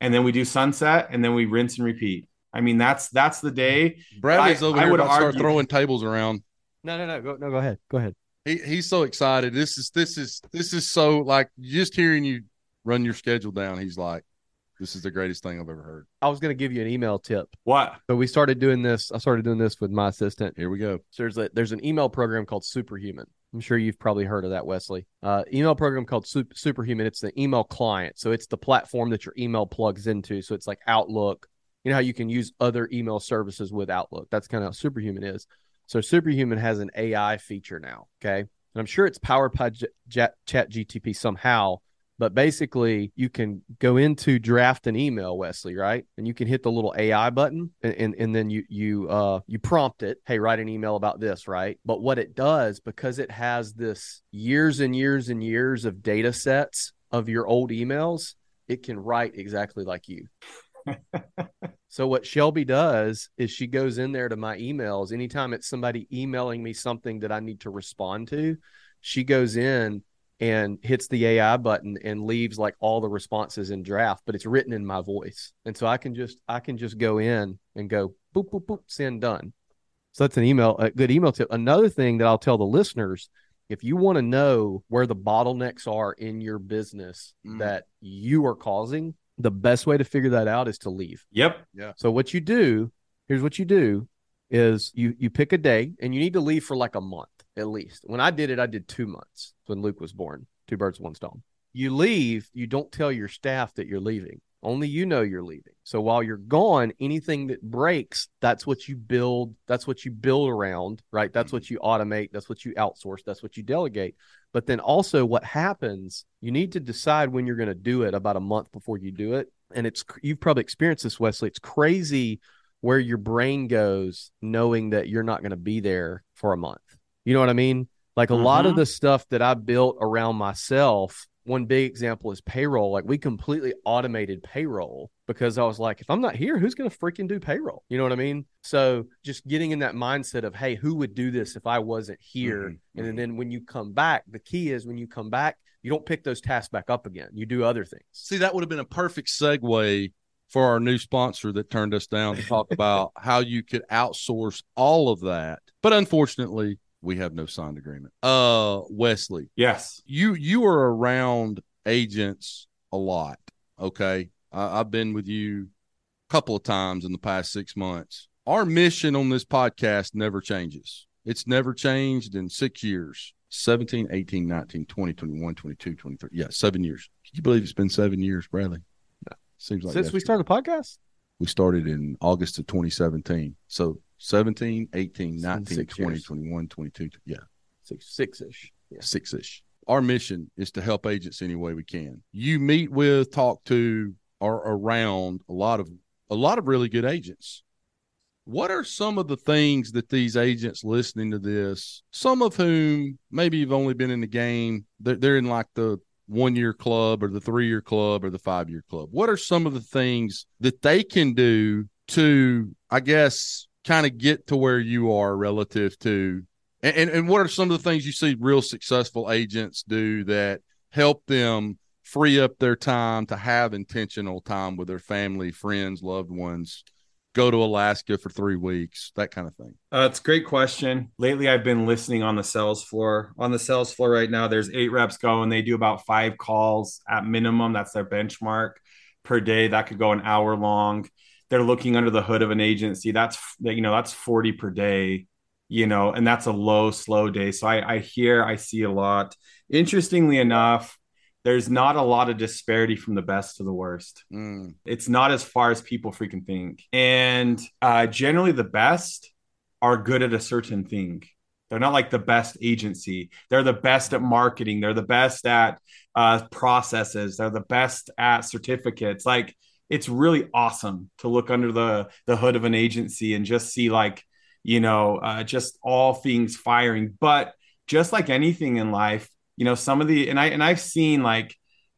And then we do sunset and then we rinse and repeat. I mean, that's that's the day. Bradley's I- over I here would about to start throwing tables around. No, no, no. Go, no, go ahead. Go ahead. He he's so excited. This is this is this is so like just hearing you run your schedule down. He's like, this is the greatest thing I've ever heard. I was going to give you an email tip. What? So we started doing this. I started doing this with my assistant. Here we go. So there's a there's an email program called Superhuman. I'm sure you've probably heard of that, Wessly. Uh, email program called Sup- Superhuman. It's the email client. So it's the platform that your email plugs into. So it's like Outlook. You know how you can use other email services with Outlook. That's kind of how Superhuman is. So Superhuman has an AI feature now. Okay, and I'm sure it's powered by J- J- Chat GTP somehow. But basically, you can go into draft an email, Wessly, right? And you can hit the little AI button, and and, and then you you uh you prompt it, hey, write an email about this, right? But what it does, because it has this years and years and years of data sets of your old emails, it can write exactly like you. So what Shelby does is she goes in there to my emails anytime it's somebody emailing me something that I need to respond to, she goes in and hits the AI button and leaves like all the responses in draft, but it's written in my voice. And so I can just I can just go in and go boop boop boop send done. So that's an email a good email tip. Another thing that I'll tell the listeners If you want to know where the bottlenecks are in your business Mm. that you are causing, the best way to figure that out is to leave. Yep. Yeah. So what you do, here's what you do is you you pick a day and you need to leave for like a month at least. When I did it, I did 2 months when Luke was born. Two birds one stone. You leave, you don't tell your staff that you're leaving. Only you know you're leaving. So while you're gone, anything that breaks, that's what you build, that's what you build around, right? That's what you automate, that's what you outsource, that's what you delegate. But then also what happens, you need to decide when you're going to do it about a month before you do it. And it's you've probably experienced this, Wessly. It's crazy where your brain goes knowing that you're not going to be there for a month. You know what I mean? Like a lot of Mhm. the stuff that I built around myself, one big example is payroll. Like we completely automated payroll because I was like, if I'm not here, who's going to freaking do payroll? You know what I mean? So just getting in that mindset of, hey, who would do this if I wasn't here? Mhm, And mhm. then when you come back, the key is when you come back, you don't pick those tasks back up again. You do other things. See, that would have been a perfect segue for our new sponsor that turned us down to talk about how you could outsource all of that. But unfortunately, we have no signed agreement. Uh, Wessly, Yes. you you are around agents a lot. Okay, I, I've been with you a couple of times in the past six months. Our mission on this podcast never changes. It's never changed in six years 17, 18, 19, 20, 21, 22, 23. Yeah, seven years. Can you believe it's been seven years, Bradley? No, seems like Since we yesterday. started the podcast, we started in August of 2017. So 17, 18, 19, six 20, years. 21, 22. Yeah six six ish. Yeah. six ish. Our mission is to help agents any way we can. You meet with, talk to, or around a lot of a lot of really good agents. What are some of the things that these agents listening to this, some of whom maybe have only been in the game, they're, they're in like the one year club or the three year club or the five year club? What are some of the things that they can do to, I guess, kind of get to where you are relative to and, and and what are some of the things you see real successful agents do that help them free up their time to have intentional time with their family, friends, loved ones, go to Alaska for three weeks, that kind of thing? Uh, it's a great question. Lately, I've been listening on the sales floor. On the sales floor right now, there's eight reps going. They do about five calls at minimum. That's their benchmark per day. That could go an hour long. They're looking under the hood of an agency. That's you know that's 40 per day. You know, and that's a low, slow day. So I, I hear, I see a lot. Interestingly enough, there's not a lot of disparity from the best to the worst Mm, it's not as far as people freaking think. And uh, generally, the best are good at a certain thing. They're not like the best agency. They're the best at marketing. They're the best at uh, processes. They're the best at certificates. Like it's really awesome to look under the the hood of an agency and just see like you know uh, just all things firing. But just like anything in life, you know, some of the and I and I've seen like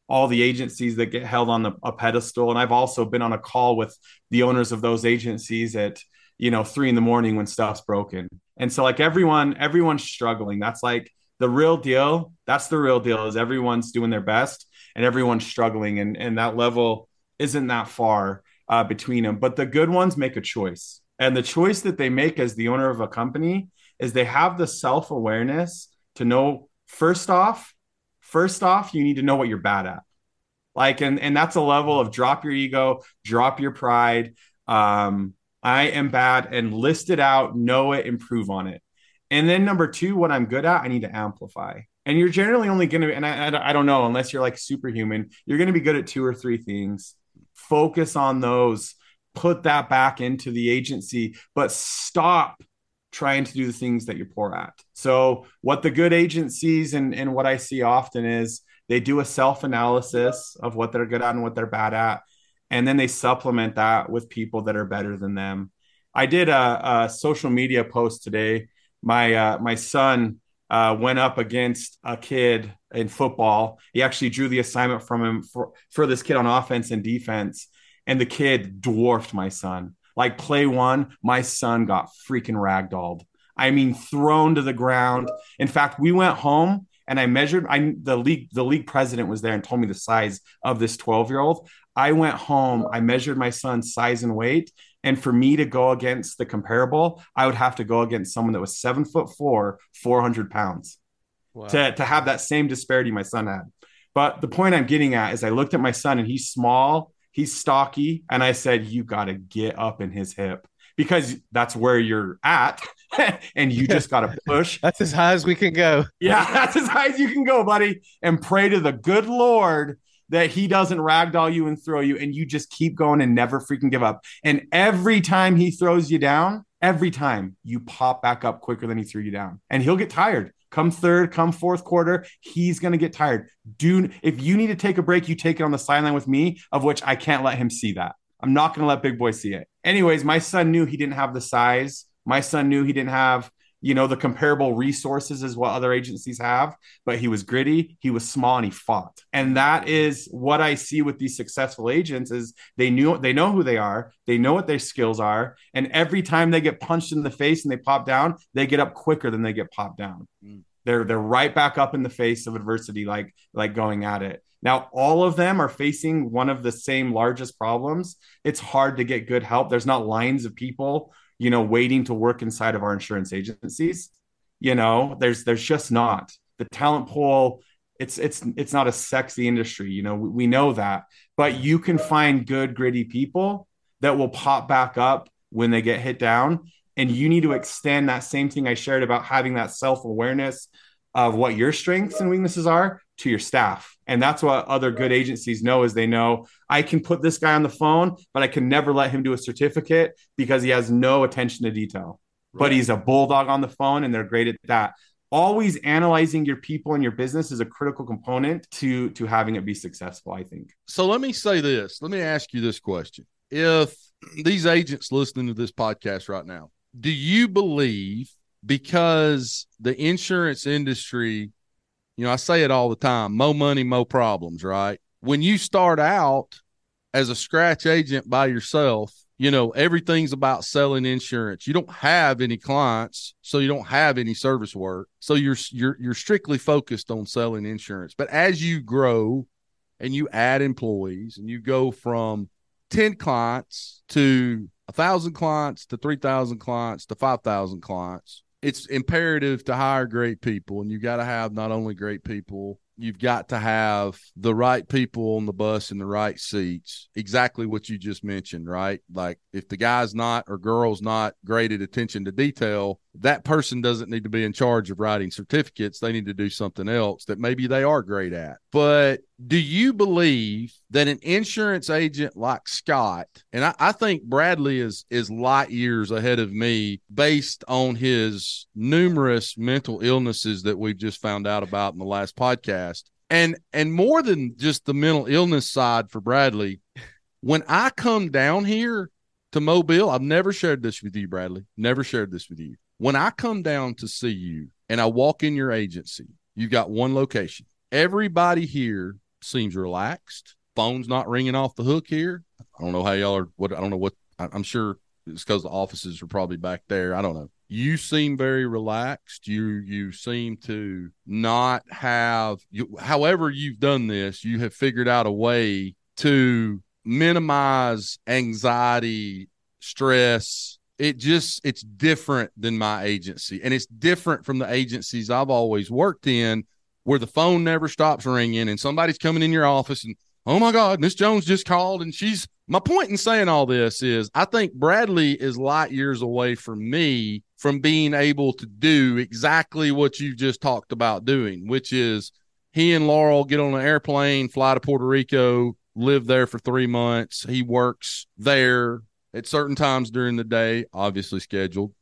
all the agencies that get held on the, a pedestal. And I've also been on a call with the owners of those agencies at, you know, three in the morning when stuff's broken. And so like everyone, everyone's struggling. That's like the real deal. That's the real deal is everyone's doing their best and everyone's struggling. And, and that level isn't that far uh, between them. But the good ones make a choice. And the choice that they make as the owner of a company is they have the self-awareness to know first off, first off, you need to know what you're bad at. Like, and and that's a level of drop your ego, drop your pride. Um, I am bad and list it out, know it, improve on it. And then number two, what I'm good at, I need to amplify. And you're generally only going to, and I, I, I don't know, unless you're like superhuman, you're going to be good at two or three things. Focus on those, put that back into the agency, but stop trying to do the things that you're poor at. So, what the good agencies and, and what I see often is they do a self analysis of what they're good at and what they're bad at. And then they supplement that with people that are better than them. I did a, a social media post today. My uh, my son uh, went up against a kid in football. He actually drew the assignment from him for, for this kid on offense and defense. And the kid dwarfed my son. Like play one, my son got freaking ragdolled. I mean, thrown to the ground. In fact, we went home and I measured. I the league the league president was there and told me the size of this twelve year old. I went home. I measured my son's size and weight, and for me to go against the comparable, I would have to go against someone that was seven foot four, four hundred pounds. wow. to, to have that same disparity my son had. But the point I'm getting at is I looked at my son and he's small, he's stocky, and I said, You got to get up in his hip because that's where you're at and you just got to push. that's as high as we can go. Yeah, that's as high as you can go, buddy. And pray to the good Lord that he doesn't ragdoll you and throw you and you just keep going and never freaking give up. And every time he throws you down, every time you pop back up quicker than he threw you down. And he'll get tired. Come third, come fourth quarter, he's to get tired. Do if you need to take a break, you take it on the sideline with me, of which I can't let him see that. I'm not to let Big Boy see it. Anyways, my son knew he didn't have the size. My son knew he didn't have you know, the comparable resources as what other agencies have, but he was gritty, he was small, and he fought. And that is what I see with these successful agents is they knew they know who they are, they know what their skills are, and every time they get punched in the face and they pop down, they get up quicker than they get popped down. Mm. They're they're right back up in the face of adversity, like like going at it. Now, all of them are facing one of the same largest problems. It's hard to get good help. There's not lines of people you know, waiting to work inside of our insurance agencies. You know, there's there's just not the talent pool. It's it's it's not a sexy industry. You know, we, we know that, but you can find good gritty people that will pop back up when they get hit down. And you need to extend that same thing I shared about having that self awareness of what your strengths and weaknesses are to your staff. And that's what other good agencies know is they know I can put this guy on the phone, but I can never let him do a certificate because he has no attention to detail. Right. But he's a bulldog on the phone and they're great at that. Always analyzing your people and your business is a critical component to to having it be successful, I think. So let me say this. Let me ask you this question. If these agents listening to this podcast right now, do you believe because the insurance industry you know, I say it all the time more money, more problems, right? When you start out as a scratch agent by yourself, you know, everything's about selling insurance. You don't have any clients, so you don't have any service work. So you're you're you're strictly focused on selling insurance. But as you grow and you add employees and you go from 10 clients to a thousand clients to 3,000 clients to 5,000 clients, it's imperative to hire great people and you got to have not only great people you've got to have the right people on the bus in the right seats. Exactly what you just mentioned right? Like if the guy's not or girl's not great at attention to detail that person doesn't need to be in charge of writing certificates they need to do something else that maybe they are great at but do you believe that an insurance agent like Scott, and I, I, think Bradley is is light years ahead of me based on his numerous mental illnesses that we've just found out about in the last podcast. And and more than just the mental illness side for Bradley, when I come down here to Mobile, I've never shared this with you, Bradley. Never shared this with you. When I come down to see you and I walk in your agency, you've got one location. Everybody here seems relaxed. Phone's not ringing off the hook here. I don't know how y'all are. What I don't know what I'm sure it's because the offices are probably back there. I don't know. You seem very relaxed. You you seem to not have you. However, you've done this, you have figured out a way to minimize anxiety, stress. It just it's different than my agency, and it's different from the agencies I've always worked in where the phone never stops ringing and somebody's coming in your office and oh my god miss jones just called and she's my point in saying all this is i think bradley is light years away from me from being able to do exactly what you just talked about doing which is he and laurel get on an airplane fly to puerto rico live there for three months. He works there at certain times during the day obviously scheduled.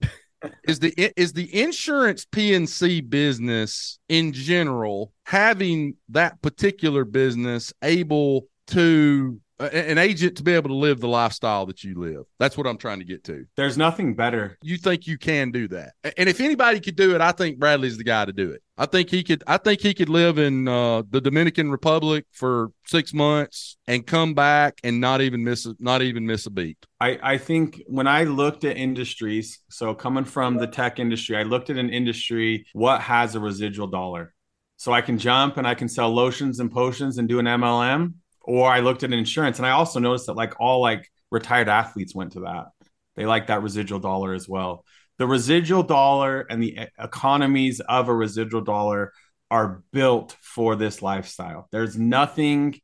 Is the is the insurance P&C business in general having that particular business able to an agent to be able to live the lifestyle that you live. That's what I'm trying to get to. There's nothing better. You think you can do that. And if anybody could do it, I think Bradley's the guy to do it. I think he could I think he could live in uh, the Dominican Republic for 6 months and come back and not even miss a, not even miss a beat. I I think when I looked at industries, so coming from the tech industry, I looked at an industry what has a residual dollar. So I can jump and I can sell lotions and potions and do an MLM or I looked at insurance and I also noticed that like all like retired athletes went to that. They like that residual dollar as well. The residual dollar and the economies of a residual dollar are built for this lifestyle. There's nothing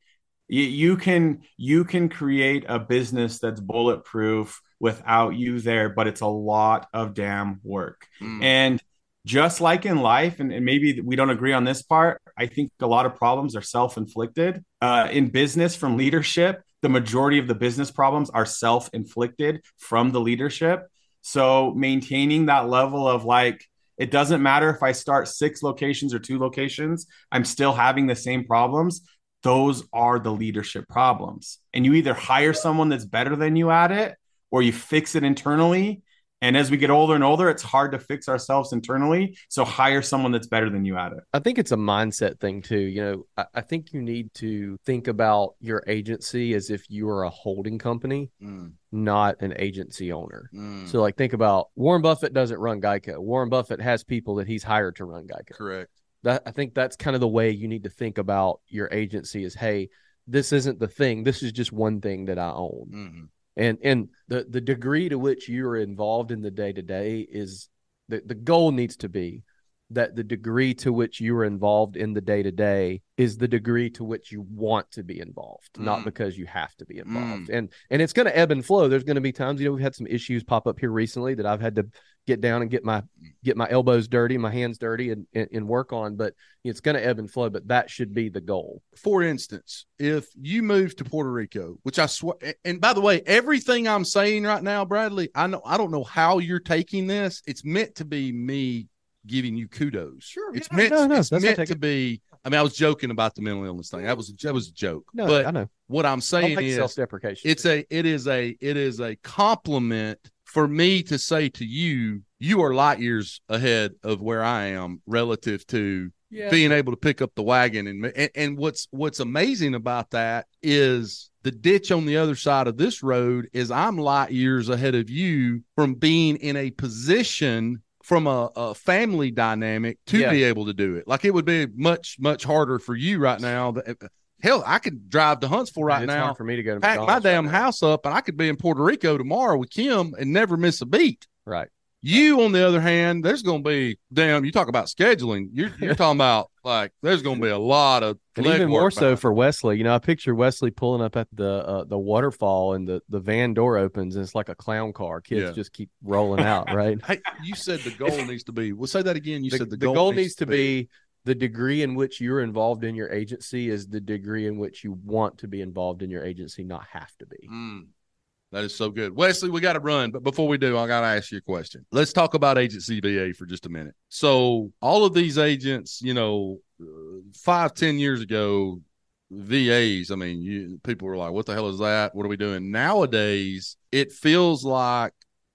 you, you can you can create a business that's bulletproof without you there, but it's a lot of damn work. Mm. And just like in life, and, and, maybe we don't agree on this part, I think a lot of problems are self inflicted. Uh, in business, from leadership, the majority of the business problems are self inflicted from the leadership. So maintaining that level of like, it doesn't matter if I start six locations or two locations, I'm still having the same problems. Those are the leadership problems. And you either hire someone that's better than you at it or you fix it internally and as we get older and older, it's hard to fix ourselves internally. So hire someone that's better than you at it. I think it's a mindset thing too. You know, I, I think you need to think about your agency as if you are a holding company, mm. not an agency owner. Mm. So, like, think about Warren Buffett doesn't run Geico. Warren Buffett has people that he's hired to run Geico. Correct. That I think that's kind of the way you need to think about your agency is, hey, this isn't the thing. This is just one thing that I own. Mm-hmm and and the the degree to which you're involved in the day to day is the the goal needs to be that the degree to which you are involved in the day to day is the degree to which you want to be involved, mm. not because you have to be involved. Mm. And and it's going to ebb and flow. There's going to be times, you know, we've had some issues pop up here recently that I've had to get down and get my get my elbows dirty, my hands dirty, and and, and work on. But it's going to ebb and flow. But that should be the goal. For instance, if you move to Puerto Rico, which I swear, and by the way, everything I'm saying right now, Bradley, I know I don't know how you're taking this. It's meant to be me giving you kudos. Sure, it's yeah, meant, no, no, it's meant to be. I mean, I was joking about the mental illness thing. That was that was a joke. No, but I know. What I'm saying is self-deprecation. It's a it is a it is a compliment for me to say to you, you are light years ahead of where I am relative to yeah. being able to pick up the wagon. And, and and what's what's amazing about that is the ditch on the other side of this road is I'm light years ahead of you from being in a position from a, a family dynamic to yeah. be able to do it. Like it would be much much harder for you right now. Eh, hell, I could drive to Huntsville right it's now. for me to go to pack my damn right house up, and I could be in Puerto Rico tomorrow with Kim and never miss a beat. Right. You, on the other hand, there's going to be damn. You talk about scheduling. You're, you're talking about like there's going to be a lot of and even more so for Wessly. You know, I picture Wessly pulling up at the uh, the waterfall and the the van door opens and it's like a clown car. Kids yeah. just keep rolling out. Right. hey, you said the goal needs to be. We'll say that again. You the, said the, the goal, goal, needs, to be, be the degree in which you're involved in your agency is the degree in which you want to be involved in your agency, not have to be. Mm. That is so good. Wessly, we got to run. But before we do, I got to ask you a question. Let's talk about agency VA for just a minute. So, all of these agents, you know, uh, five, ten years ago, VAs, I mean, you, people were like, what the hell is that? What are we doing? Nowadays, it feels like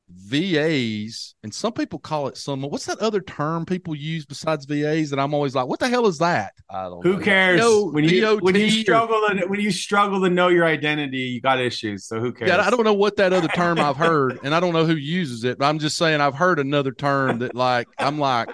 VAs, and some people call it some. What's that other term people use besides VAs? That I'm always like, what the hell is that? I don't. Who know. cares? No, when you when you struggle to, when you struggle to know your identity, you got issues. So who cares? Yeah, I don't know what that other term I've heard, and I don't know who uses it. But I'm just saying I've heard another term that like I'm like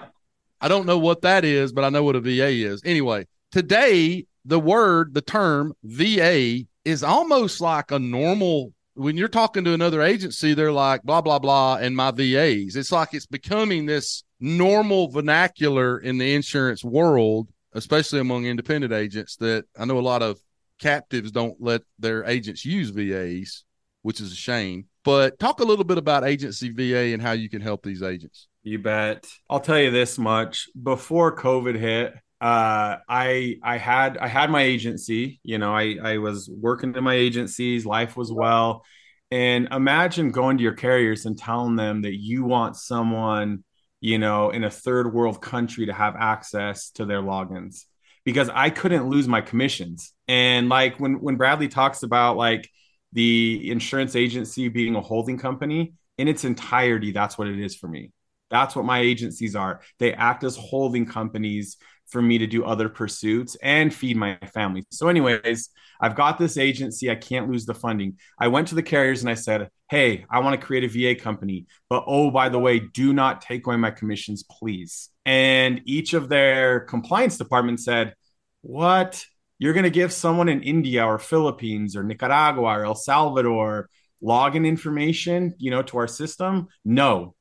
I don't know what that is, but I know what a VA is. Anyway, today the word, the term VA is almost like a normal when you're talking to another agency, they're like blah blah blah and my VAs. It's like it's becoming this normal vernacular in the insurance world, especially among independent agents. That I know a lot of captives don't let their agents use VAs, which is a shame. But talk a little bit about agency VA and how you can help these agents. You bet. I'll tell you this much: before COVID hit, uh, I I had I had my agency. You know, I I was working in my agencies. Life was well, and imagine going to your carriers and telling them that you want someone, you know, in a third world country to have access to their logins because I couldn't lose my commissions. And like when when Bradley talks about like the insurance agency being a holding company in its entirety, that's what it is for me. That's what my agencies are. They act as holding companies for me to do other pursuits and feed my family. So, anyways, I've got this agency. I can't lose the funding. I went to the carriers and I said, Hey, I want to create a VA company. But oh, by the way, do not take away my commissions, please. And each of their compliance departments said, What? You're going to give someone in India or Philippines or Nicaragua or El Salvador login information, you know, to our system? No,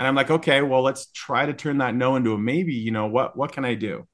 and I'm like, okay, well, let's try to turn that no into a maybe. You know, what what can I do?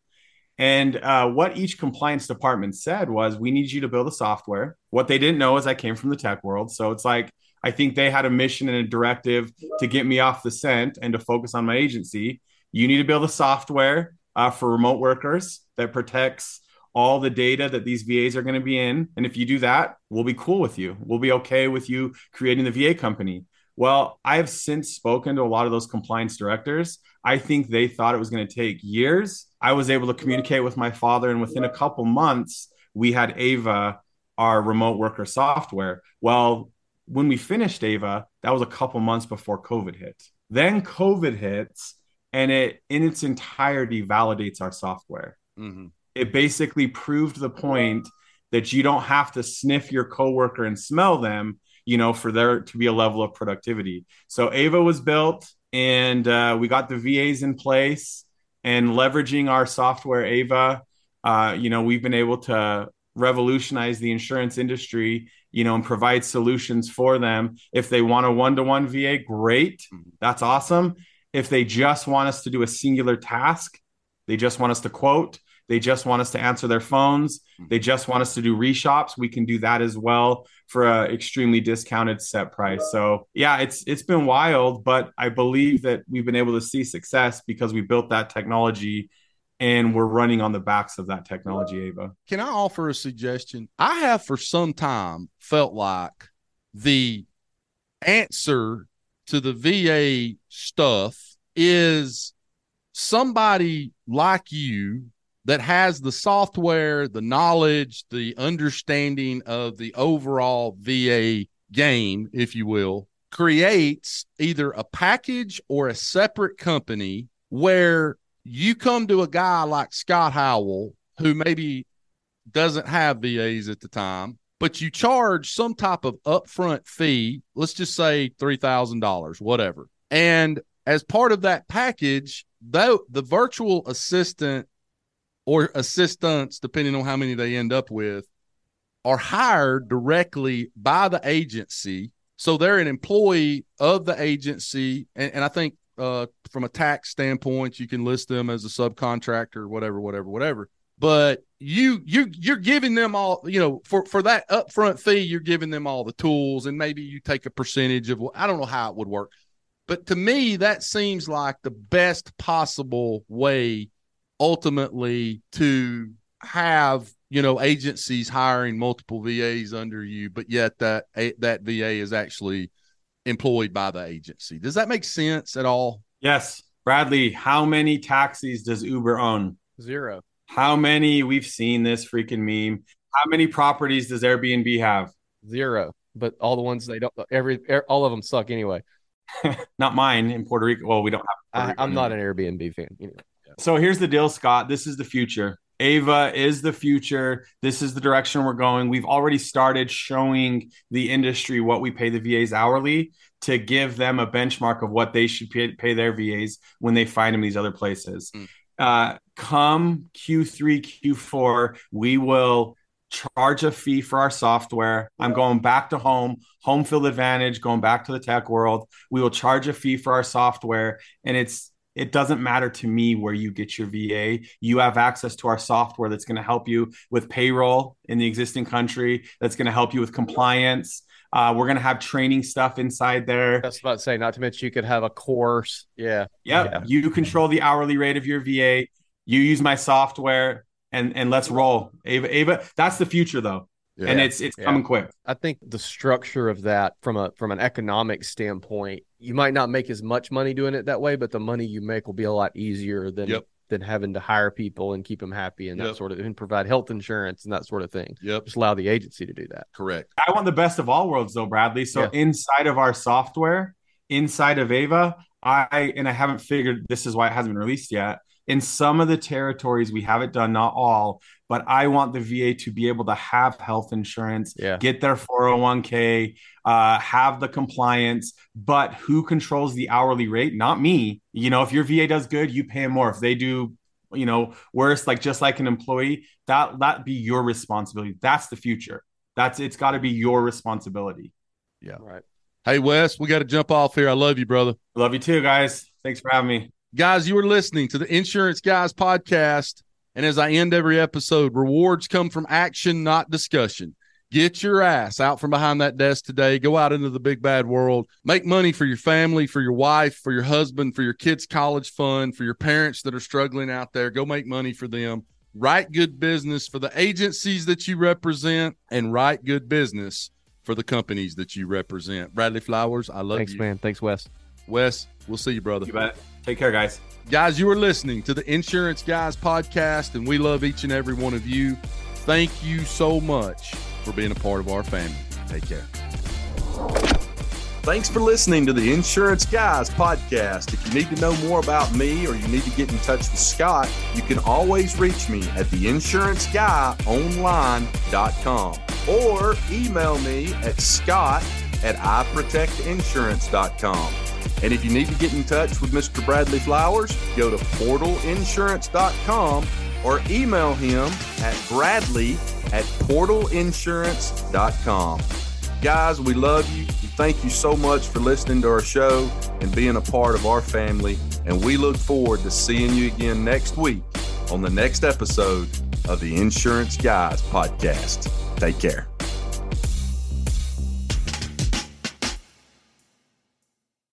And uh, what each compliance department said was, we need you to build a software. What they didn't know is I came from the tech world. So it's like, I think they had a mission and a directive to get me off the scent and to focus on my agency. You need to build a software uh, for remote workers that protects all the data that these VAs are going to be in. And if you do that, we'll be cool with you. We'll be okay with you creating the VA company. Well, I have since spoken to a lot of those compliance directors. I think they thought it was going to take years. I was able to communicate with my father, and within a couple months, we had Ava, our remote worker software. Well, when we finished Ava, that was a couple months before COVID hit. Then COVID hits, and it in its entirety validates our software. Mm-hmm. It basically proved the point that you don't have to sniff your coworker and smell them you know, for there to be a level of productivity. So Ava was built and uh, we got the VAs in place and leveraging our software, Ava, uh, you know, we've been able to revolutionize the insurance industry, you know, and provide solutions for them. If they want a one to one VA, great. That's awesome. If they just want us to do a singular task, they just want us to quote, they just want us to answer their phones. Hmm. They just want us to do reshops. We can do that as well for an extremely discounted set price. So yeah, it's it's been wild, but I believe that we've been able to see success because we built that technology and we're running on the backs of that technology, Ava. Can I offer a suggestion? I have for some time felt like the answer to the VA stuff is somebody like you that has the software, the knowledge, the understanding of the overall VA game, if you will, creates either a package or a separate company where you come to a guy like Scott Howell, who maybe doesn't have VAs at the time, but you charge some type of upfront fee, let's just say $3,000, whatever. And as part of that package, though the virtual assistant or assistants, depending on how many they end up with, are hired directly by the agency. So they're an employee of the agency. And, and I think uh, from a tax standpoint, you can list them as a subcontractor, whatever, whatever, whatever. But you you you're giving them all, you know, for for that upfront fee, you're giving them all the tools, and maybe you take a percentage of. I don't know how it would work, but to me, that seems like the best possible way ultimately to have you know agencies hiring multiple VAs under you, but yet that that VA is actually employed by the agency. Does that make sense at all? Yes, Bradley. How many taxis does Uber own? Zero. How many? We've seen this freaking meme. How many properties does Airbnb have? Zero. But all the ones they don't. Every er, all of them suck anyway. not mine in Puerto Rico. Well, we don't have. I, am not an Airbnb fan. You know. So here's the deal, Scott. This is the future. Ava is the future. This is the direction we're going. We've already started showing the industry what we pay the VAs hourly to give them a benchmark of what they should pay, pay their VAs when they find them these other places. Mm. Uh, come Q3, Q4, we will charge a fee for our software. I'm going back to home, home field advantage, going back to the tech world. We will charge a fee for our software. And it's it doesn't matter to me where you get your VA. You have access to our software that's going to help you with payroll in the existing country, that's going to help you with compliance. Uh, we're going to have training stuff inside there. That's about to say, not to mention you could have a course. Yeah. Yep. Yeah. You control the hourly rate of your VA. You use my software and and let's roll. Ava, Ava, that's the future though. Yeah. And it's it's yeah. coming quick. I think the structure of that from a from an economic standpoint, you might not make as much money doing it that way, but the money you make will be a lot easier than yep. than having to hire people and keep them happy and yep. that sort of and provide health insurance and that sort of thing. Yep. Just allow the agency to do that. Correct. I want the best of all worlds though, Bradley. So yeah. inside of our software, inside of Ava, I and I haven't figured this is why it hasn't been released yet. In some of the territories, we have it done, not all, but I want the VA to be able to have health insurance, yeah. get their 401k, uh, have the compliance. But who controls the hourly rate? Not me. You know, if your VA does good, you pay them more. If they do, you know, worse, like just like an employee, that that be your responsibility. That's the future. That's it's got to be your responsibility. Yeah. Right. Hey Wes, we got to jump off here. I love you, brother. Love you too, guys. Thanks for having me. Guys, you are listening to the Insurance Guys podcast And as I end every episode, rewards come from action, not discussion. Get your ass out from behind that desk today. Go out into the big bad world. Make money for your family, for your wife, for your husband, for your kids' college fund, for your parents that are struggling out there. Go make money for them. Write good business for the agencies that you represent and write good business for the companies that you represent. Bradley Flowers, I love Thanks, you. Thanks, man. Thanks, Wes. Wes, we'll see you, brother. You bet. Take care, guys. Guys, you are listening to the Insurance Guys podcast, and we love each and every one of you. Thank you so much for being a part of our family. Take care. Thanks for listening to the Insurance Guys podcast. If you need to know more about me or you need to get in touch with Scott, you can always reach me at theinsuranceguyonline.com or email me at scott at iprotectinsurance.com. And if you need to get in touch with Mr. Bradley Flowers, go to portalinsurance.com or email him at bradley at portalinsurance.com. Guys, we love you. Thank you so much for listening to our show and being a part of our family. And we look forward to seeing you again next week on the next episode of the Insurance Guys podcast. Take care.